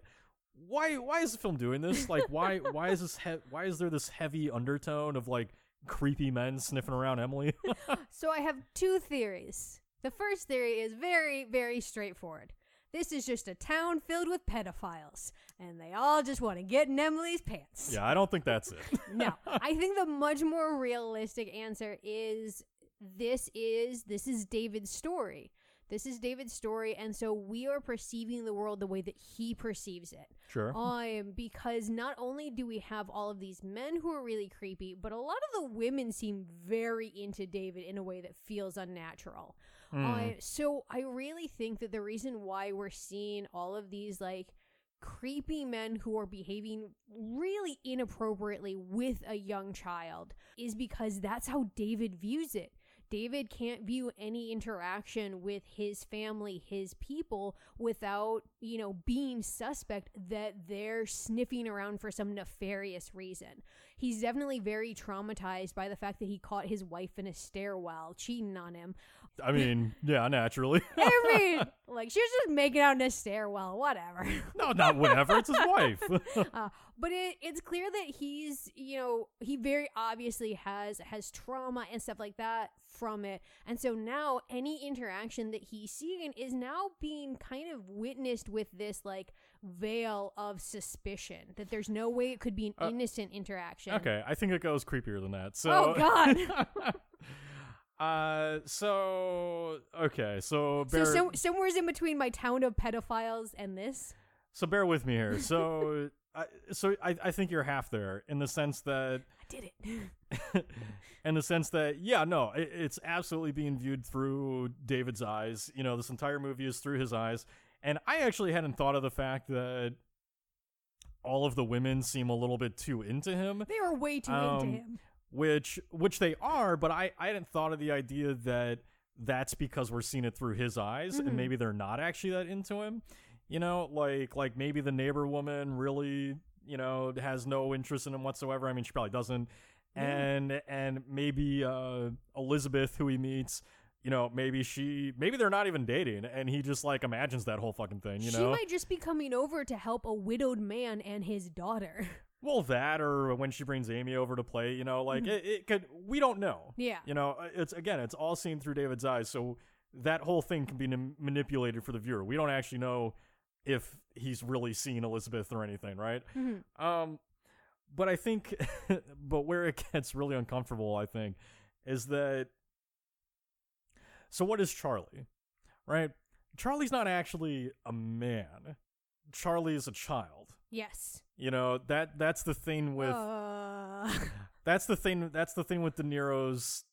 Why why is the film doing this? Like why why is this he- why is there this heavy undertone of like creepy men sniffing around Emily? So I have two theories. The first theory is very, very straightforward. This is just a town filled with pedophiles, and they all just want to get in Emily's pants. yeah, I don't think that's it. no, I think the much more realistic answer is this is this is David's story. This is David's story, and so we are perceiving the world the way that he perceives it. Sure. Um, because not only do we have all of these men who are really creepy, but a lot of the women seem very into David in a way that feels unnatural. Hmm. Uh, so I really think that the reason why we're seeing all of these like creepy men who are behaving really inappropriately with a young child is because that's how David views it. David can't view any interaction with his family, his people, without, you know, being suspect that they're sniffing around for some nefarious reason. He's definitely very traumatized by the fact that he caught his wife in a stairwell cheating on him. I mean, yeah, naturally. I mean, like she was just making out in a stairwell, whatever. no, not whatever. It's his wife. uh, but it, it's clear that he's, you know, he very obviously has has trauma and stuff like that from it, and so now any interaction that he's seeing is now being kind of witnessed with this like veil of suspicion that there's no way it could be an Uh, innocent interaction. okay, I think it goes creepier than that. So Oh, God. Uh so okay, so So bear some, somewhere's in between my town of pedophiles and this. so bear with me here. So I so I, I think you're half there in the sense that I did it. in the sense that yeah no it, it's absolutely being viewed through david's eyes you know this entire movie is through his eyes and i actually hadn't thought of the fact that all of the women seem a little bit too into him they are way too Um, into him. Which which they are but i i hadn't thought of the idea that that's because we're seeing it through his eyes Mhm. and maybe they're not actually that into him. You know like like maybe the neighbor woman really you know has no interest in him whatsoever. I mean she probably doesn't. And and maybe uh elizabeth who he meets you know maybe she maybe they're not even dating and he just like imagines that whole fucking thing you know, she might just be coming over to help a widowed man and his daughter. well that or when she brings amy over to play you know like Mhm. it, it could we don't know yeah. You know, uh, it's again, it's all seen through David's eyes, so that whole thing can be nim- manipulated for the viewer. We don't actually know if he's really seen Elizabeth or anything, right? Mhm. Um, but I think, but where it gets really uncomfortable, I think, is that. So what is Charlie, right? Charlie's not actually a man. Charlie is a child. Yes. You know that that's the thing with Uh, that's the thing that's the thing with De Niro's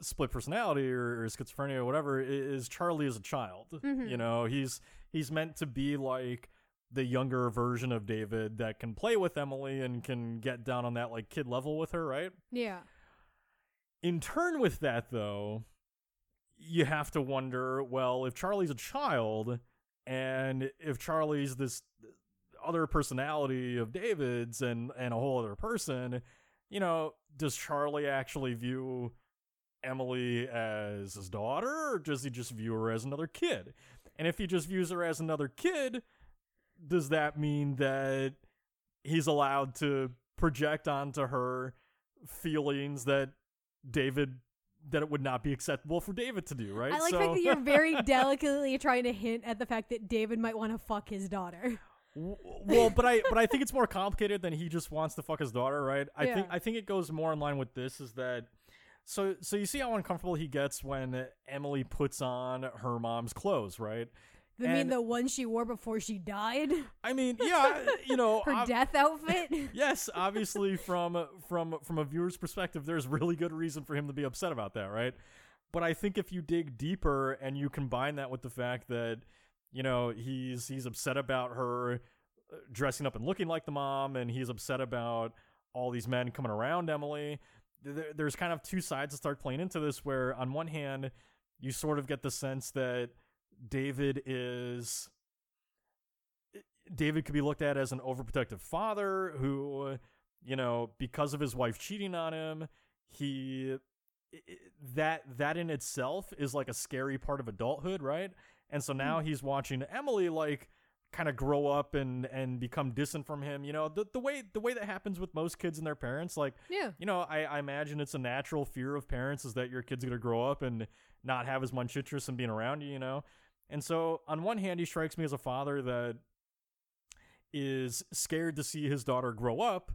split personality or, or schizophrenia or whatever is Charlie is a child. Mhm. You know, he's he's meant to be like the younger version of David that can play with Emily and can get down on that like kid level with her, right? yeah. In turn with that though, you have to wonder, well, if Charlie's a child and if Charlie's this other personality of David's and and a whole other person, you know, does Charlie actually view Emily as his daughter or does he just view her as another kid? And if he just views her as another kid, does that mean that he's allowed to project onto her feelings that David that it would not be acceptable for David to do, right? I like so, the fact that you're very delicately trying to hint at the fact that David might want to fuck his daughter. Well, but I but I think it's more complicated than he just wants to fuck his daughter, right? I think I think it goes more in line with this is that so so you see how uncomfortable he gets when Emily puts on her mom's clothes, right? You mean the one she wore before she died? I mean, yeah, you know, Her ob- death outfit? yes, obviously from from from a viewer's perspective, there's really good reason for him to be upset about that, right? But I think if you dig deeper and you combine that with the fact that you know, he's he's upset about her uh, dressing up and looking like the mom, and he's upset about all these men coming around Emily. There's kind of two sides to start playing into this, where on one hand, you sort of get the sense that David is David could be looked at as an overprotective father who, you know, because of his wife cheating on him, he that that in itself is like a scary part of adulthood, right? And so now he's watching Emily like kind of grow up and and become distant from him. You know, the the way the way that happens with most kids and their parents, like Yeah. you know, I, I imagine it's a natural fear of parents is that your kid's gonna grow up and not have as much interest in being around you, you know? And so on one hand he strikes me as a father that is scared to see his daughter grow up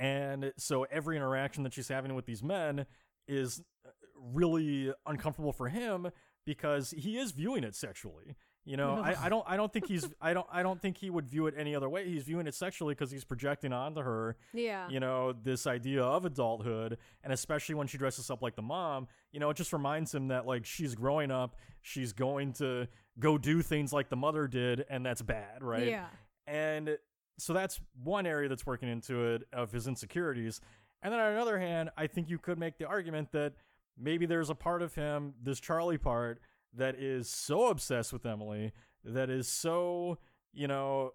and so every interaction that she's having with these men is uh, really uncomfortable for him because he is viewing it sexually you know I, I don't i don't think he's i don't i don't think he would view it any other way he's viewing it sexually because he's projecting onto her Yeah. you know this idea of adulthood and especially when she dresses up like the mom you know it just reminds him that like she's growing up she's going to go do things like the mother did and that's bad right Yeah. and so that's one area that's working into it of his insecurities. And then on the other hand, I think you could make the argument that maybe there's a part of him, this Charlie part, that is so obsessed with Emily, that is so, you know,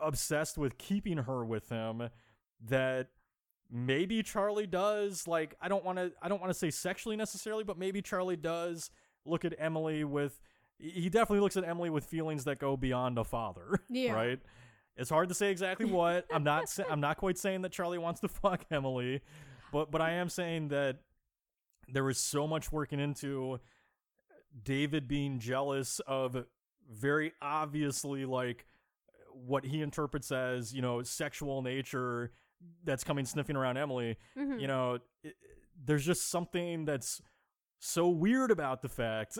obsessed with keeping her with him that maybe Charlie does like I don't want to I don't want to say sexually necessarily, but maybe Charlie does look at Emily with he definitely looks at Emily with feelings that go beyond a father, Yeah. right? It's hard to say exactly what. I'm not sa- I'm not quite saying that Charlie wants to fuck Emily, but but I am saying that there was so much working into David being jealous of very obviously like what he interprets as, you know, sexual nature that's coming sniffing around Emily. Mhm. You know, it, there's just something that's so weird about the fact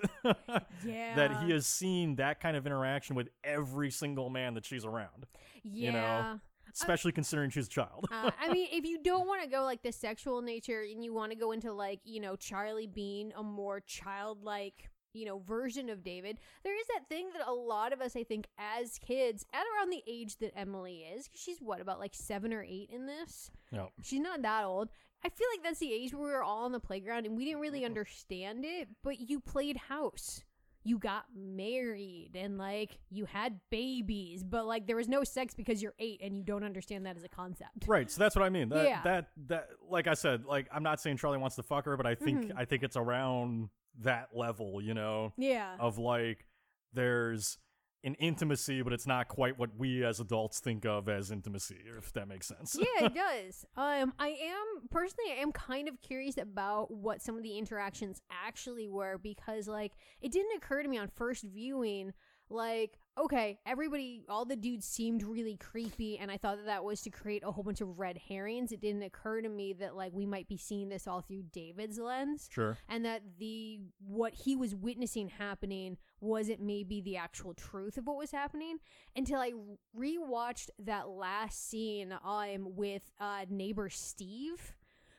yeah. that he has seen that kind of interaction with every single man that she's around, Yeah. you know, especially considering she's a child. uh, I mean, if you don't want to go like the sexual nature and you want to go into like, you know, Charlie being a more childlike, you know, version of David, there is that thing that a lot of us, I think, as kids, at around the age that Emily is, 'cause she's what, about like seven or eight in this? No. She's not that old. I feel like that's the age where we were all on the playground and we didn't really understand it, but you played house. You got married and like you had babies, but like there was no sex because you're eight and you don't understand that as a concept. Right, so that's what I mean. That Yeah. that that like I said, like I'm not saying Charlie wants to fuck her, but I think Mhm. I think it's around that level, you know, Yeah. of like there's an intimacy, but it's not quite what we as adults think of as intimacy, if that makes sense. yeah, it does. Um, I am personally, I am kind of curious about what some of the interactions actually were because, like, it didn't occur to me on first viewing. Like, okay, everybody, all the dudes seemed really creepy, and I thought that that was to create a whole bunch of red herrings. It didn't occur to me that like we might be seeing this all through David's lens Sure. and that the what he was witnessing happening wasn't maybe the actual truth of what was happening until I rewatched that last scene um with uh neighbor Steve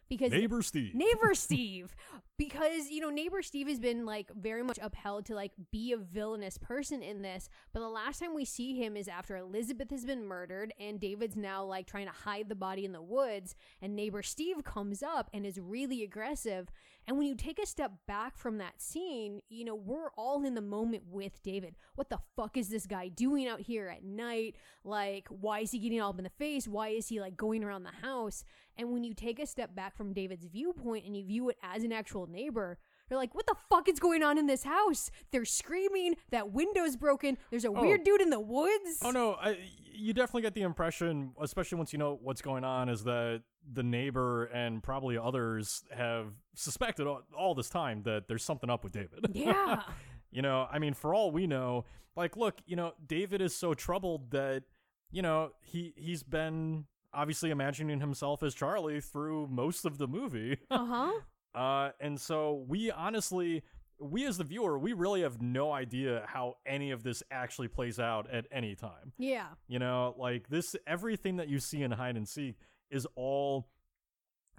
because Neighbor Steve. neighbor Steve because you know neighbor Steve has been like very much upheld to like be a villainous person in this but the last time we see him is after Elizabeth has been murdered and David's now like trying to hide the body in the woods and neighbor Steve comes up and is really aggressive and when you take a step back from that scene you know we're all in the moment with David. What the fuck is this guy doing out here at night? Like why is he getting all up in the face? Why is he like going around the house? And when you take a step back from David's viewpoint and you view it as an actual neighbor, They're like, what the fuck is going on in this house? They're screaming, that window's broken, there's a Oh. weird dude in the woods. Oh no, I, you definitely get the impression, especially once you know what's going on, is that the neighbor and probably others have suspected all, all this time that there's something up with David. Yeah. you know, I mean, for all we know, like, look, you know, David is so troubled that, you know, he he's been obviously imagining himself as Charlie through most of the movie. Uh huh. Uh, and so we honestly, we as the viewer, we really have no idea how any of this actually plays out at any time. Yeah. You know, like this, everything that you see in hide and seek is all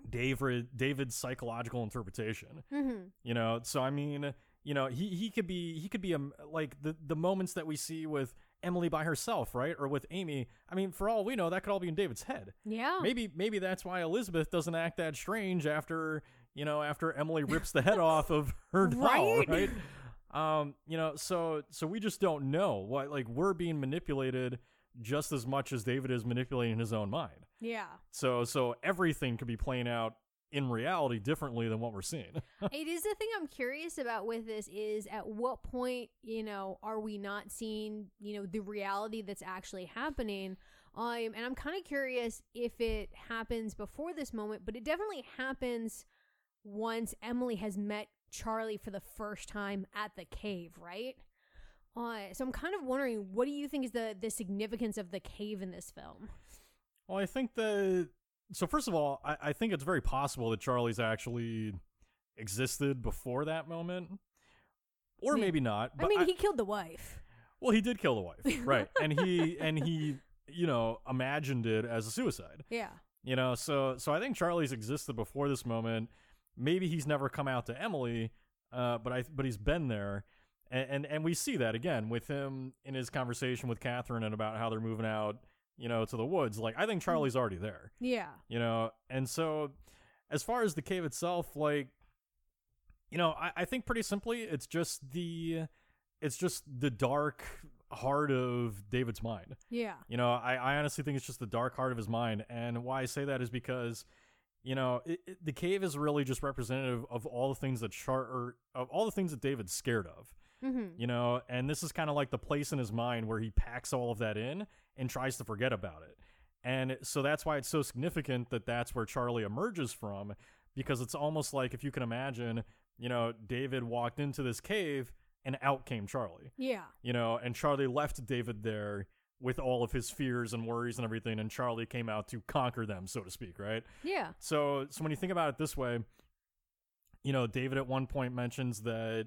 David David's psychological interpretation. Mm-hmm. You know, so I mean, you know, he he could be he could be a like the the moments that we see with Emily by herself, right, or with Amy. I mean, for all we know, that could all be in David's head. Yeah. Maybe maybe that's why Elizabeth doesn't act that strange after you know after Emily rips the head off of her doll, Right? right? Um, you know, so so we just don't know what like we're being manipulated just as much as David is manipulating his own mind. Yeah. So so everything could be playing out in reality differently than what we're seeing. it is the thing I'm curious about with this is at what point, you know, are we not seeing, you know, the reality that's actually happening? Um, and I'm kind of curious if it happens before this moment, but it definitely happens once Emily has met Charlie for the first time at the cave, right? Uh, so I'm kind of wondering, what do you think is the the significance of the cave in this film? Well, I think that. So first of all, I, I think it's very possible that Charlie's actually existed before that moment, or maybe not. But I mean, he killed the wife. well, he did kill the wife, right? and he and he, you know, imagined it as a suicide. Yeah. You know, so so I think Charlie's existed before this moment. Maybe he's never come out to Emily, uh, but I but he's been there, and, and and we see that again with him in his conversation with Catherine and about how they're moving out, you know, to the woods. Like I think Charlie's already there Yeah. you know and so as far as the cave itself like you know I, I think pretty simply it's just the it's just the dark heart of david's mind Yeah. you know i, I honestly think it's just the dark heart of his mind and why i say that is because you know it, it- the cave is really just representative of all the things that char or of all the things that david's scared of Mm-hmm. you know and this is kind of like the place in his mind where he packs all of that in and tries to forget about it and so that's why it's so significant that that's where charlie emerges from because it's almost like if you can imagine you know david walked into this cave and out came charlie Yeah. you know and charlie left david there with all of his fears and worries and everything and charlie came out to conquer them so to speak right Yeah. so so when you think about it this way, you know, David at one point mentions that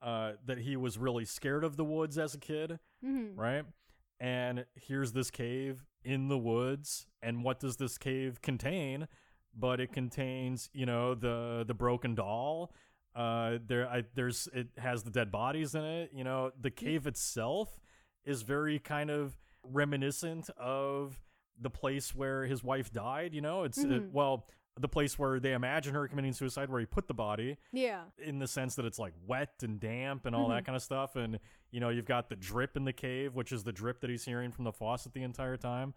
uh that he was really scared of the woods as a kid, Mm-hmm. right? And here's this cave in the woods, and what does this cave contain? But it contains, you know, the the broken doll. Uh, there, I, there's it has the dead bodies in it. You know, the cave itself is very kind of reminiscent of the place where his wife died. You know, it's uh, Mhm. well, the place where they imagine her committing suicide, where he put the body Yeah. in the sense that it's like wet and damp and all that kind of stuff. And, you know, you've got the drip in the cave, which is the drip that he's hearing from the faucet the entire time.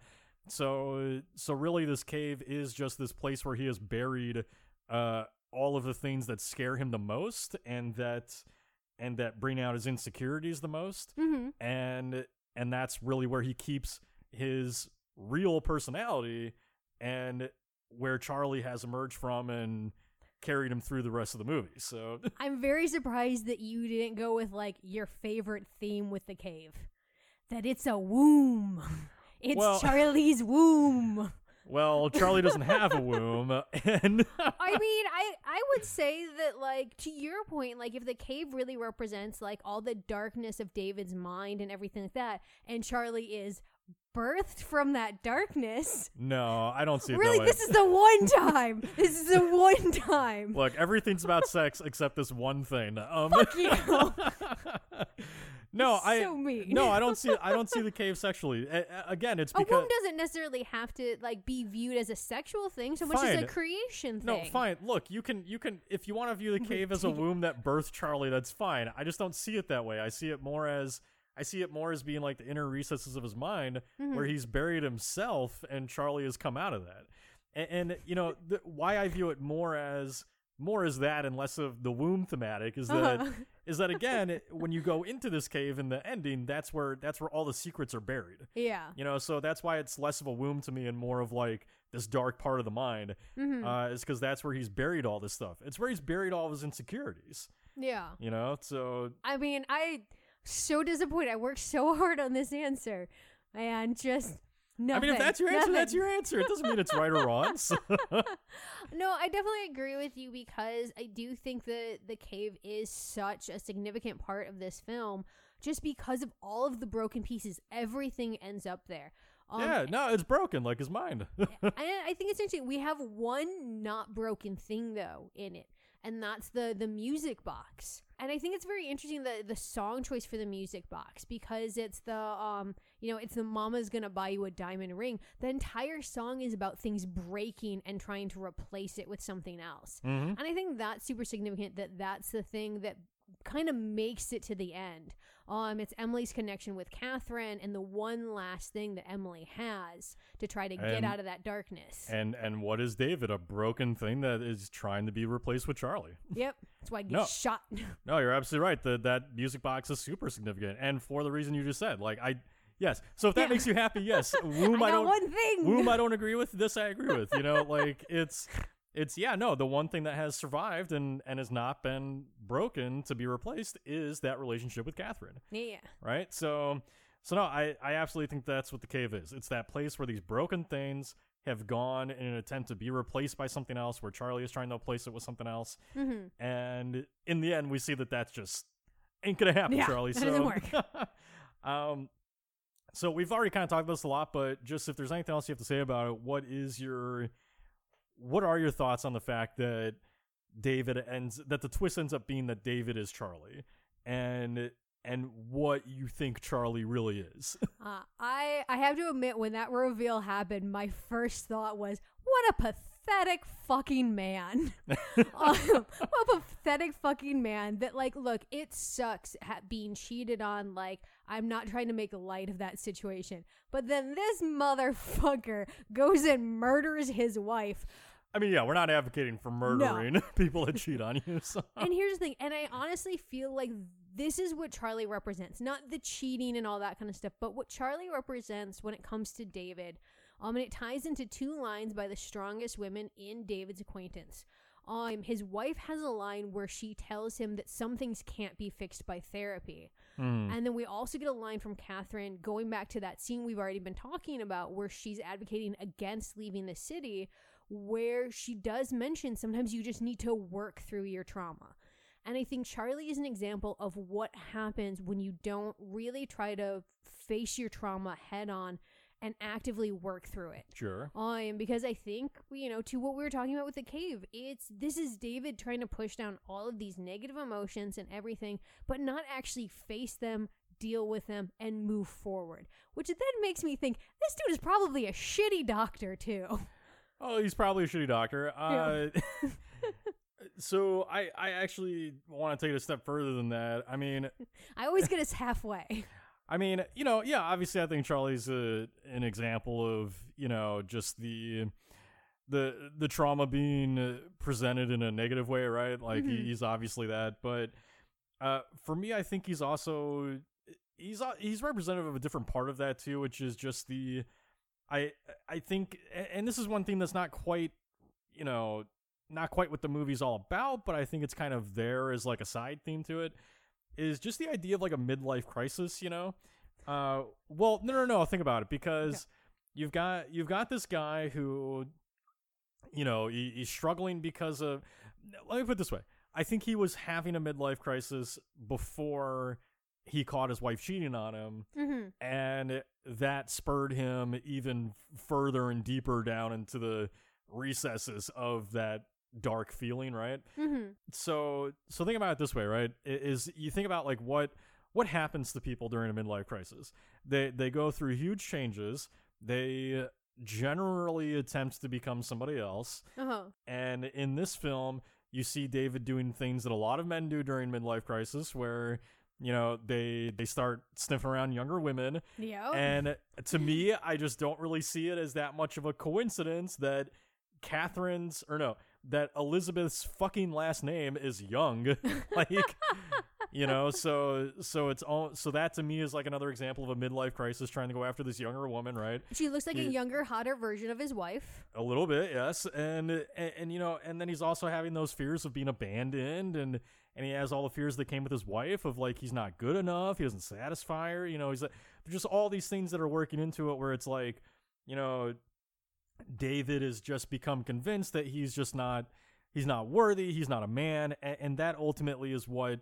So, so really, this cave is just this place where he has buried uh, all of the things that scare him the most, and that and that bring out his insecurities the most, Mm-hmm. and and that's really where he keeps his real personality, and where Charlie has emerged from and carried him through the rest of the movie. So. I'm very surprised that you didn't go with like your favorite theme with the cave. That it's a womb. It's Well- Charlie's womb. Well, Charlie doesn't have a womb, and I mean, I I would say that like to your point, like if the cave really represents like all the darkness of David's mind and everything like that, and Charlie is birthed from that darkness. no, I don't see it Really, that way. this is the one time. this is the one time. Look, everything's about sex except this one thing. Um, you. no, I so mean. no, I don't see. I don't see the cave sexually. A- a- again, it's A because womb doesn't necessarily have to like be viewed as a sexual thing so much as a creation no, fine. Look, you can you can if you want to view the cave as a womb that birthed Charlie, that's fine. I just don't see it that way. I see it more as I see it more as being like the inner recesses of his mind, Mm-hmm. where he's buried himself, and Charlie has come out of that. And, and you know the, why I view it more as more is that and less of the womb thematic is that Uh-huh. is that again it- when you go into this cave in the ending, that's where that's where all the secrets are buried. Yeah. You know, so that's why it's less of a womb to me and more of like this dark part of the mind. Mhm. Uh, is because that's where he's buried all this stuff. It's where he's buried all of his insecurities. Yeah. You know, so I mean, I so disappointed. I worked so hard on this answer, and just nothing. I mean, if that's your answer, that's your answer. It doesn't mean it's right or wrong. So. No, I definitely agree with you because I do think that the cave is such a significant part of this film, just because of all of the broken pieces. Everything ends up there. Um, yeah, no, it's broken like his mind. and I think it's interesting. We have one not broken thing though in it, and that's the the music box. And I think it's very interesting the the song choice for the music box because it's the um you know it's the mama's gonna buy you a diamond ring. The entire song is about things breaking and trying to replace it with something else. Mm-hmm. And I think that's super significant that that's the thing that kind of makes it to the end. Um, it's Emily's connection with Catherine and the one last thing that Emily has to try to get And- out of that darkness. And and what is David? A broken thing that is trying to be replaced with Charlie. yep, that's why he No. gets shot. No, you're absolutely right. The, that music box is super significant, and for the reason you just said. Like I, yes. So if that Yeah. makes you happy, yes. Womb I I, don't. one thing. Womb I don't agree with. This I agree with. You know, like it's it's yeah. No, the one thing that has survived and and has not been broken to be replaced is that relationship with Catherine. yeah. Right. So so no, I I absolutely think that's what the cave is. It's that place where these broken things have gone in an attempt to be replaced by something else, where Charlie is trying to replace it with something else Mm-hmm. and in the end we see that that's just ain't gonna happen Yeah, charlie that so doesn't work. um so we've already kind of talked about this a lot but just if there's anything else you have to say about it what is your what are your thoughts on the fact that david ends that the twist ends up being that david is charlie and and what you think charlie really is Uh, I I have to admit, when that reveal happened, my first thought was, "What a pathetic fucking man! um, what a pathetic fucking man!" That like, look, it sucks ha- being cheated on. Like, I'm not trying to make light of that situation, but then this motherfucker goes and murders his wife. i mean yeah we're not advocating for murdering people that cheat on you so and here's the thing, and I honestly feel like this is what Charlie represents. Not the cheating and all that kind of stuff, but what Charlie represents when it comes to David. Um, and it ties into two lines by the strongest women in David's acquaintance. Um, his wife has a line where she tells him that some things can't be fixed by therapy. Hmm. And then we also get a line from Catherine going back to that scene we've already been talking about where she's advocating against leaving the city, where she does mention sometimes you just need to work through your trauma. And I think Charlie is an example of what happens when you don't really try to face your trauma head on and actively work through it. sure Um, because I think you know to what we were talking about with the cave, it's this is David trying to push down all of these negative emotions and everything, but not actually face them, deal with them, and move forward. Which then makes me think this dude is probably a shitty doctor too. Oh, he's probably a shitty doctor. Uh, so I, I actually want to take it a step further than that. I mean, I always get us halfway. I mean, you know, yeah, obviously, I think Charlie's a, an example of you know just the the the trauma being uh, presented in a negative way, right? Like Mhm. he's obviously that, but uh, for me, I think he's also he's uh, he's representative of a different part of that too, which is just the I I think, and this is one thing that's not quite you know not quite what the movie's all about, but I think it's kind of there as like a side theme to it. Is just the idea of like a midlife crisis, you know? Uh, well, no, no, no. Think about it because you've got you've got this guy who, you know, he, he's struggling because of. Let me put it this way: I think he was having a midlife crisis before he caught his wife cheating on him, mm-hmm. and that spurred him even further and deeper down into the recesses of that dark feeling, right? Mm-hmm. so so think about it this way right is you think about like what what happens to people during a midlife crisis they they go through huge changes they generally attempt to become somebody else Uh-huh. and in this film you see david doing things that a lot of men do during midlife crisis where you know they they start sniffing around younger women Yeah. and to me, I just don't really see it as that much of a coincidence that Catherine's or no, that Elizabeth's fucking last name is Young. like you know, so so it's all so that to me is like another example of a midlife crisis trying to go after this younger woman, right? she looks like a younger, hotter version of his wife. A little bit, yes. And, and and you know, and then he's also having those fears of being abandoned and and he has all the fears that came with his wife of like he's not good enough, he doesn't satisfy her, you know, he's like just all these things that are working into it where it's like, you know, David has just become convinced that he's just not he's not worthy, he's not a man, and, and that ultimately is what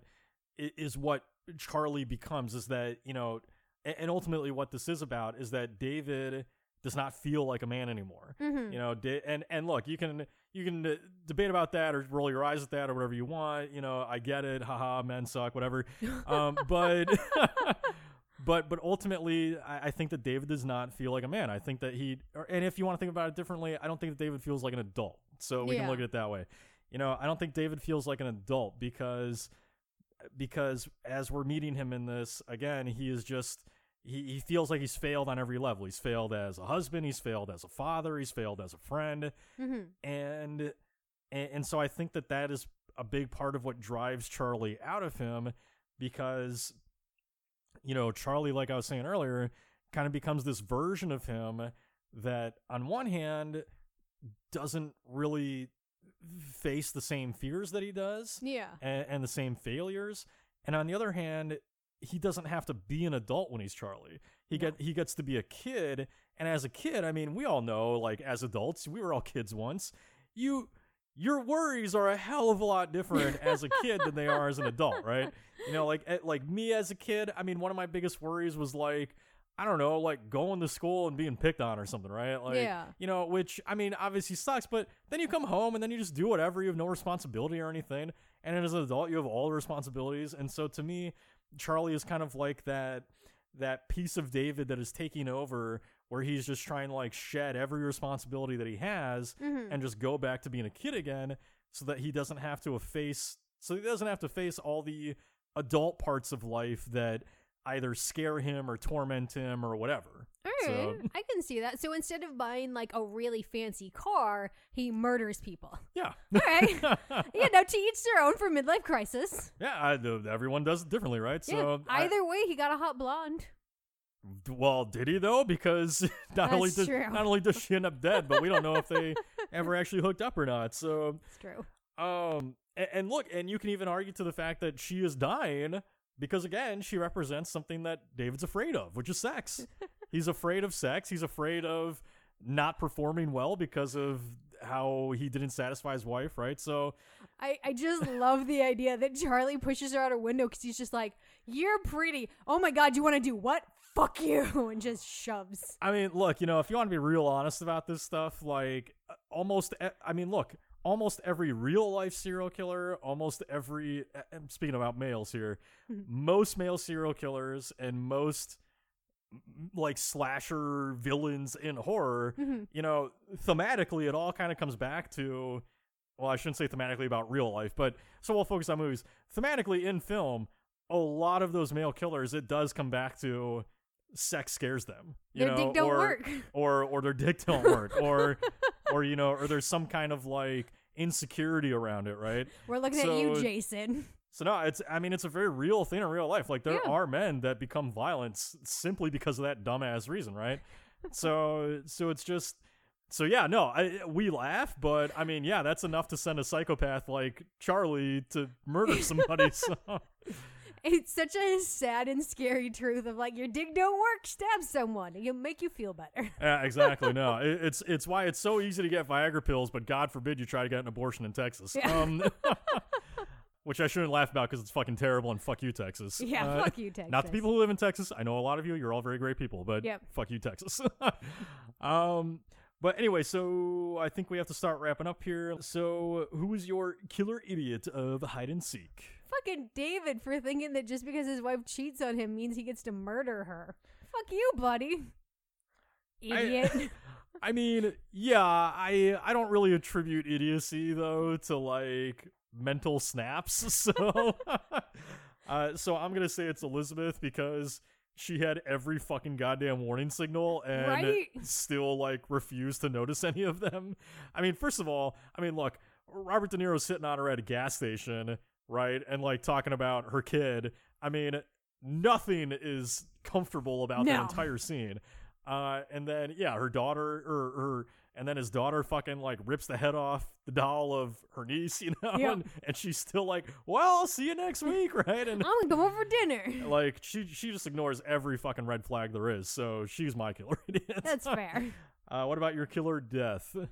is what Charlie becomes is that, you know, and ultimately what this is about is that David does not feel like a man anymore. Mhm. You know, and and look, you can you can uh, debate about that or roll your eyes at that or whatever you want. You know, I get it. Haha, men suck, whatever. Um, but but but ultimately, I, I think that David does not feel like a man. I think that he, or, and if you want to think about it differently, I don't think that David feels like an adult. So we Yeah. can look at it that way. You know, I don't think David feels like an adult because because as we're meeting him in this again, he is just he, he feels like he's failed on every level. He's failed as a husband, he's failed as a father, he's failed as a friend, Mhm. and and, and so I think that that is a big part of what drives Charlie out of him because you know Charlie like I was saying earlier kind of becomes this version of him that on one hand doesn't really face the same fears that he does Yeah. and, and the same failures and on the other hand he doesn't have to be an adult when he's Charlie. He No. get he gets to be a kid and as a kid, I mean, we all know like as adults, we were all kids once. You your worries are a hell of a lot different as a kid than they are as an adult, right? You know, like eh, like me as a kid, I mean, one of my biggest worries was like I don't know, like going to school and being picked on or something, right? Like, Yeah. you know, which I mean, obviously sucks, but then you come home and then you just do whatever. You have no responsibility or anything. And as an adult, you have all the responsibilities. And so to me, Charlie is kind of like that that piece of David that is taking over where he's just trying to like shed every responsibility that he has Mhm. and just go back to being a kid again so that he doesn't have to face so he doesn't have to face all the adult parts of life that either scare him or torment him or whatever. All So- I can see that. So instead of buying like a really fancy car, he murders people. Yeah. All right, you know, to each their own for midlife crisis. Yeah, I, everyone does it differently, right? yeah. So I- Either way, he got a hot blonde. Well, did he though? Because not only That's does true. not only does she end up dead, but we don't know if they ever actually hooked up or not. So, It's true. um, and, and look, and you can even argue to the fact that she is dying because again, she represents something that David's afraid of, which is sex. He's afraid of sex. He's afraid of not performing well because of how he didn't satisfy his wife, right? So, I, I just love the idea that Charlie pushes her out a window because he's just like, You're pretty. Oh my God, you want to do what? Fuck you. And just shoves. I mean, look, you know, if you want to be real honest about this stuff, like uh, almost, e- I mean, look, almost every real life serial killer, almost every, uh, I'm speaking about males here, Mhm. most male serial killers and most m- like slasher villains in horror, Mhm. you know, thematically, it all kind of comes back to, well, I shouldn't say thematically about real life, but so we'll focus on movies. Thematically in film, a lot of those male killers, it does come back to sex scares them. You Their know, dick don't or, work. or or their dick don't work, or or you know, or there's some kind of like insecurity around it, right? We're looking at you, Jason. So no, it's I mean it's a very real thing in real life. Like there Yeah. are men that become violent simply because of that dumbass reason, right? so so it's just so yeah, no, I we laugh, but I mean yeah, that's enough to send a psychopath like Charlie to murder somebody. so It's such a sad and scary truth of like, your dick don't work, stab someone. It'll make you feel better. yeah, exactly. No, it, it's it's why it's so easy to get Viagra pills, but God forbid you try to get an abortion in Texas. Yeah. Um, which I shouldn't laugh about because it's fucking terrible and fuck you, Texas. Yeah, Uh, fuck you, Texas. Not the people who live in Texas. I know a lot of you. You're all very great people, but Yep. fuck you, Texas. um, but anyway, so I think we have to start wrapping up here. So, who is your killer idiot of hide and seek? Fucking David for thinking that just because his wife cheats on him means he gets to murder her. Fuck you, buddy. Idiot. I mean, yeah, I I don't really attribute idiocy though to like mental snaps. So, uh, so I'm gonna say it's Elizabeth because she had every fucking goddamn warning signal and Right? still like refused to notice any of them. I mean, first of all, I mean, look, Robert De Niro's sitting on her at a gas station, right, and like talking about her kid. I mean, nothing is comfortable about that entire scene. Uh, and then yeah, her daughter or her, and then his daughter fucking like rips the head off the doll of her niece, you know, Yep. and, and she's still like, "Well, I'll see you next week," right? And I'm gonna come over for dinner. like she she just ignores every fucking red flag there is. So she's my killer. That's fair. Uh, what about your killer death? Uh,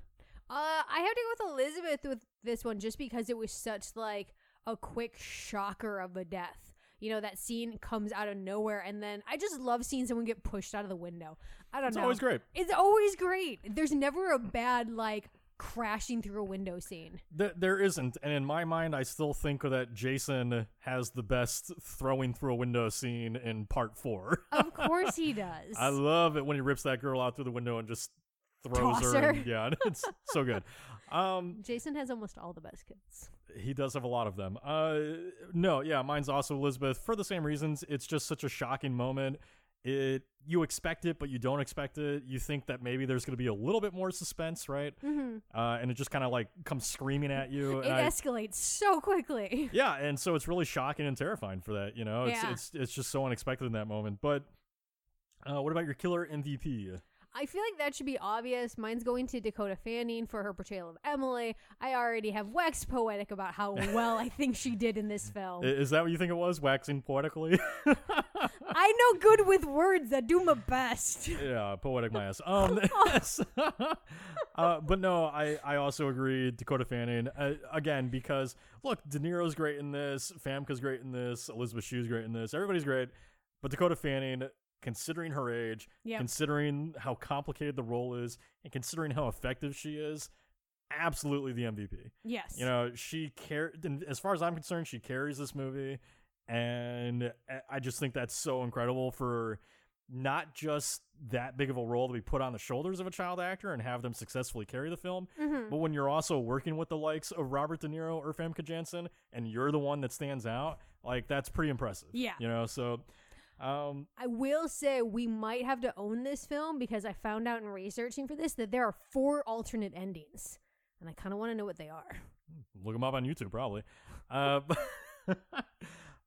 I have to go with Elizabeth with this one just because it was such like a quick shocker of a death. You know, that scene comes out of nowhere. And then I just love seeing someone get pushed out of the window. I don't It's know. It's always great. It's always great. There's never a bad, like, crashing through a window scene. Th- there isn't, and in my mind, I still think that Jason has the best throwing through a window scene in Part Four. Of course he does. I love it when he rips that girl out through the window and just throws Toss her. her. and- yeah, it's so good. Um, Jason has almost all the best kids. he does have a lot of them. Uh, no, yeah, mine's also Elizabeth for the same reasons. It's just such a shocking moment. It you expect it, but you don't expect it. You think that maybe there's going to be a little bit more suspense, right? hmm Uh, and it just kind of like comes screaming at you. It and I- escalates so quickly. yeah, and so it's really shocking and terrifying for that. You know, it's Yeah. it's it's just so unexpected in that moment. But uh, what about your killer MVP? I feel like that should be obvious. Mine's going to Dakota Fanning for her portrayal of Emily. I already have waxed poetic about how well I think she did in this film. Is that what you think it was? Waxing poetically? I know good with words. I do my best. yeah, poetic my ass. Um, uh, but no, I I also agree. Dakota Fanning uh, again because look, De Niro's great in this, Famke's great in this, Elizabeth Shue's great in this. Everybody's great, but Dakota Fanning, considering her age, Yep. considering how complicated the role is, and considering how effective she is, absolutely the MVP. Yes. You know, she care. and As far as I'm concerned, she carries this movie, and I- just think that's so incredible for not just that big of a role to be put on the shoulders of a child actor and have them successfully carry the film, Mhm. but when you're also working with the likes of Robert De Niro or Famke Janssen, and you're the one that stands out, like that's pretty impressive. Yeah. you know. So, um, I will say we might have to own this film because I found out in researching for this that there are four alternate endings. And I kind of want to know what they are. look them up on YouTube probably. Uh, but,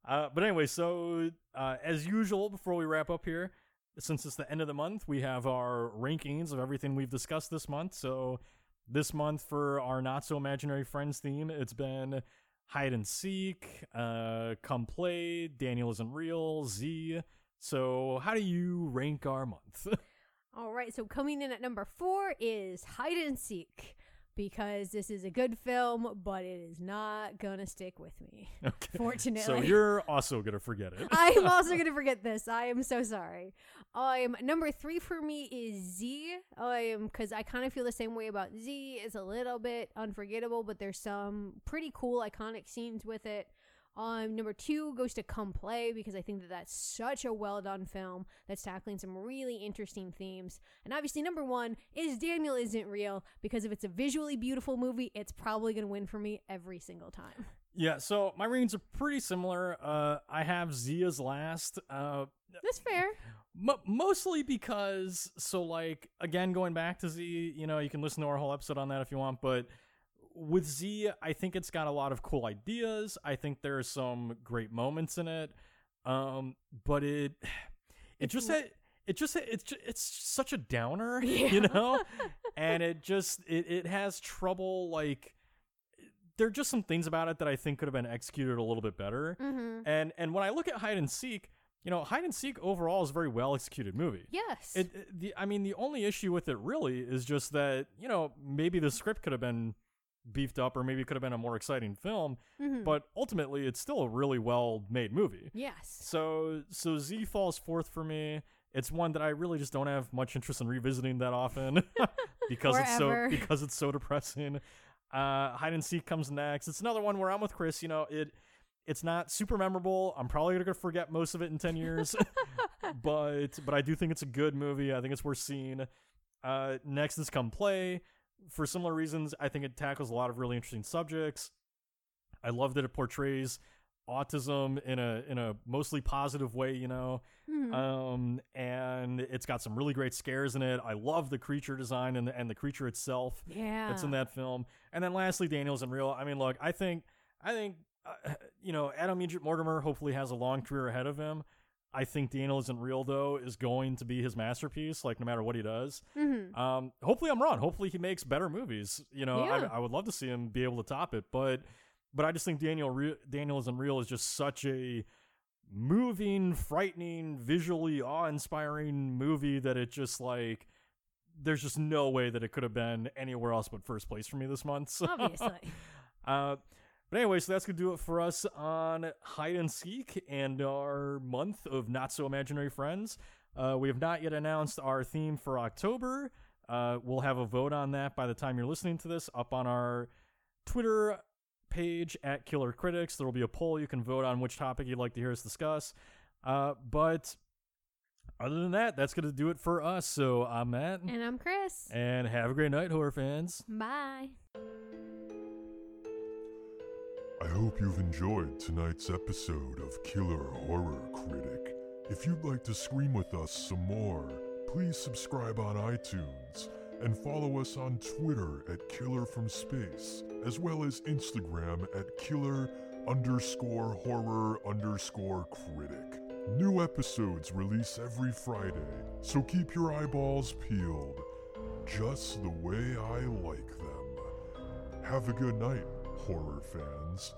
uh, but anyway, so uh, as usual, before we wrap up here, since it's the end of the month, we have our rankings of everything we've discussed this month. So this month for our not so imaginary friends theme, it's been hide and seek, uh, come play, Daniel isn't real, Z. So how do you rank our month? All right, so coming in at number four is Hide and Seek because this is a good film, but it is not gonna stick with me. okay. Fortunately. So you're also gonna forget it. I'm also gonna forget this. I am so sorry. Um, number three for me is Z. Um, because I kind of feel the same way about Z. It's a little bit unforgettable, but there's some pretty cool iconic scenes with it. Um, number two goes to Come Play because I think that that's such a well done film that's tackling some really interesting themes. And obviously, number one is Daniel Isn't Real because if it's a visually beautiful movie, it's probably gonna win for me every single time. Yeah, so my ratings are pretty similar. Uh, I have Zia's last. Uh, That's fair. Mo mostly because, so like again, going back to Z, you know, you can listen to our whole episode on that if you want. But with Z, I think it's got a lot of cool ideas. I think there are some great moments in it. Um, but it, it It's just had, it just it's ju- it's such a downer, Yeah. you know, and it just it it has trouble like. There are just some things about it that I think could have been executed a little bit better. Mm-hmm. And and when I look at hide and seek, you know, hide and seek overall is a very well executed movie. Yes. It, it- the I mean the only issue with it really is just that you know maybe the script could have been beefed up or maybe it could have been a more exciting film, Mhm. but ultimately it's still a really well made movie. yes. So so Z falls fourth for me. It's one that I really just don't have much interest in revisiting that often because it's so because it's so depressing. Uh, hide and seek comes next. It's another one where I'm with Chris. You know it. It's not super memorable. I'm probably gonna forget most of it in ten years, but but I do think it's a good movie. I think it's worth seeing. Uh, next is Come Play. For similar reasons, I think it tackles a lot of really interesting subjects. I love that it portrays autism in a in a mostly positive way, you know. Mhm. Um, and it's got some really great scares in it. I love the creature design and the, and the creature itself yeah. that's in that film. And then lastly, Daniel isn't real. I mean, look, I think I think uh, you know Adam Egypt Mortimer hopefully has a long career ahead of him. I think Daniel isn't real though is going to be his masterpiece. Like no matter what he does. Mhm. Um, hopefully I'm wrong. Hopefully he makes better movies. You know, Yeah. I, I would love to see him be able to top it, but but I just think Daniel Re- Daniel isn't real is just such a moving, frightening, visually awe-inspiring movie that it just like there's just no way that it could have been anywhere else but first place for me this month. So, Obviously. uh, But anyway, so that's gonna do it for us on hide and seek and our month of not so imaginary friends. Uh, we have not yet announced our theme for October. Uh, we'll have a vote on that by the time you're listening to this up on our Twitter page at Killer Critics. There will be a poll. You can vote on which topic you'd like to hear us discuss. Uh, but other than that, that's going to do it for us. So I'm Matt. And I'm Chris. And have a great night, horror fans. Bye. I hope you've enjoyed tonight's episode of Killer Horror Critic. If you'd like to scream with us some more, please subscribe on iTunes and follow us on Twitter at Killer from Space, as well as Instagram at Killer underscore horror underscore critic. New episodes release every Friday, so keep your eyeballs peeled, just the way I like them. Have a good night, horror fans.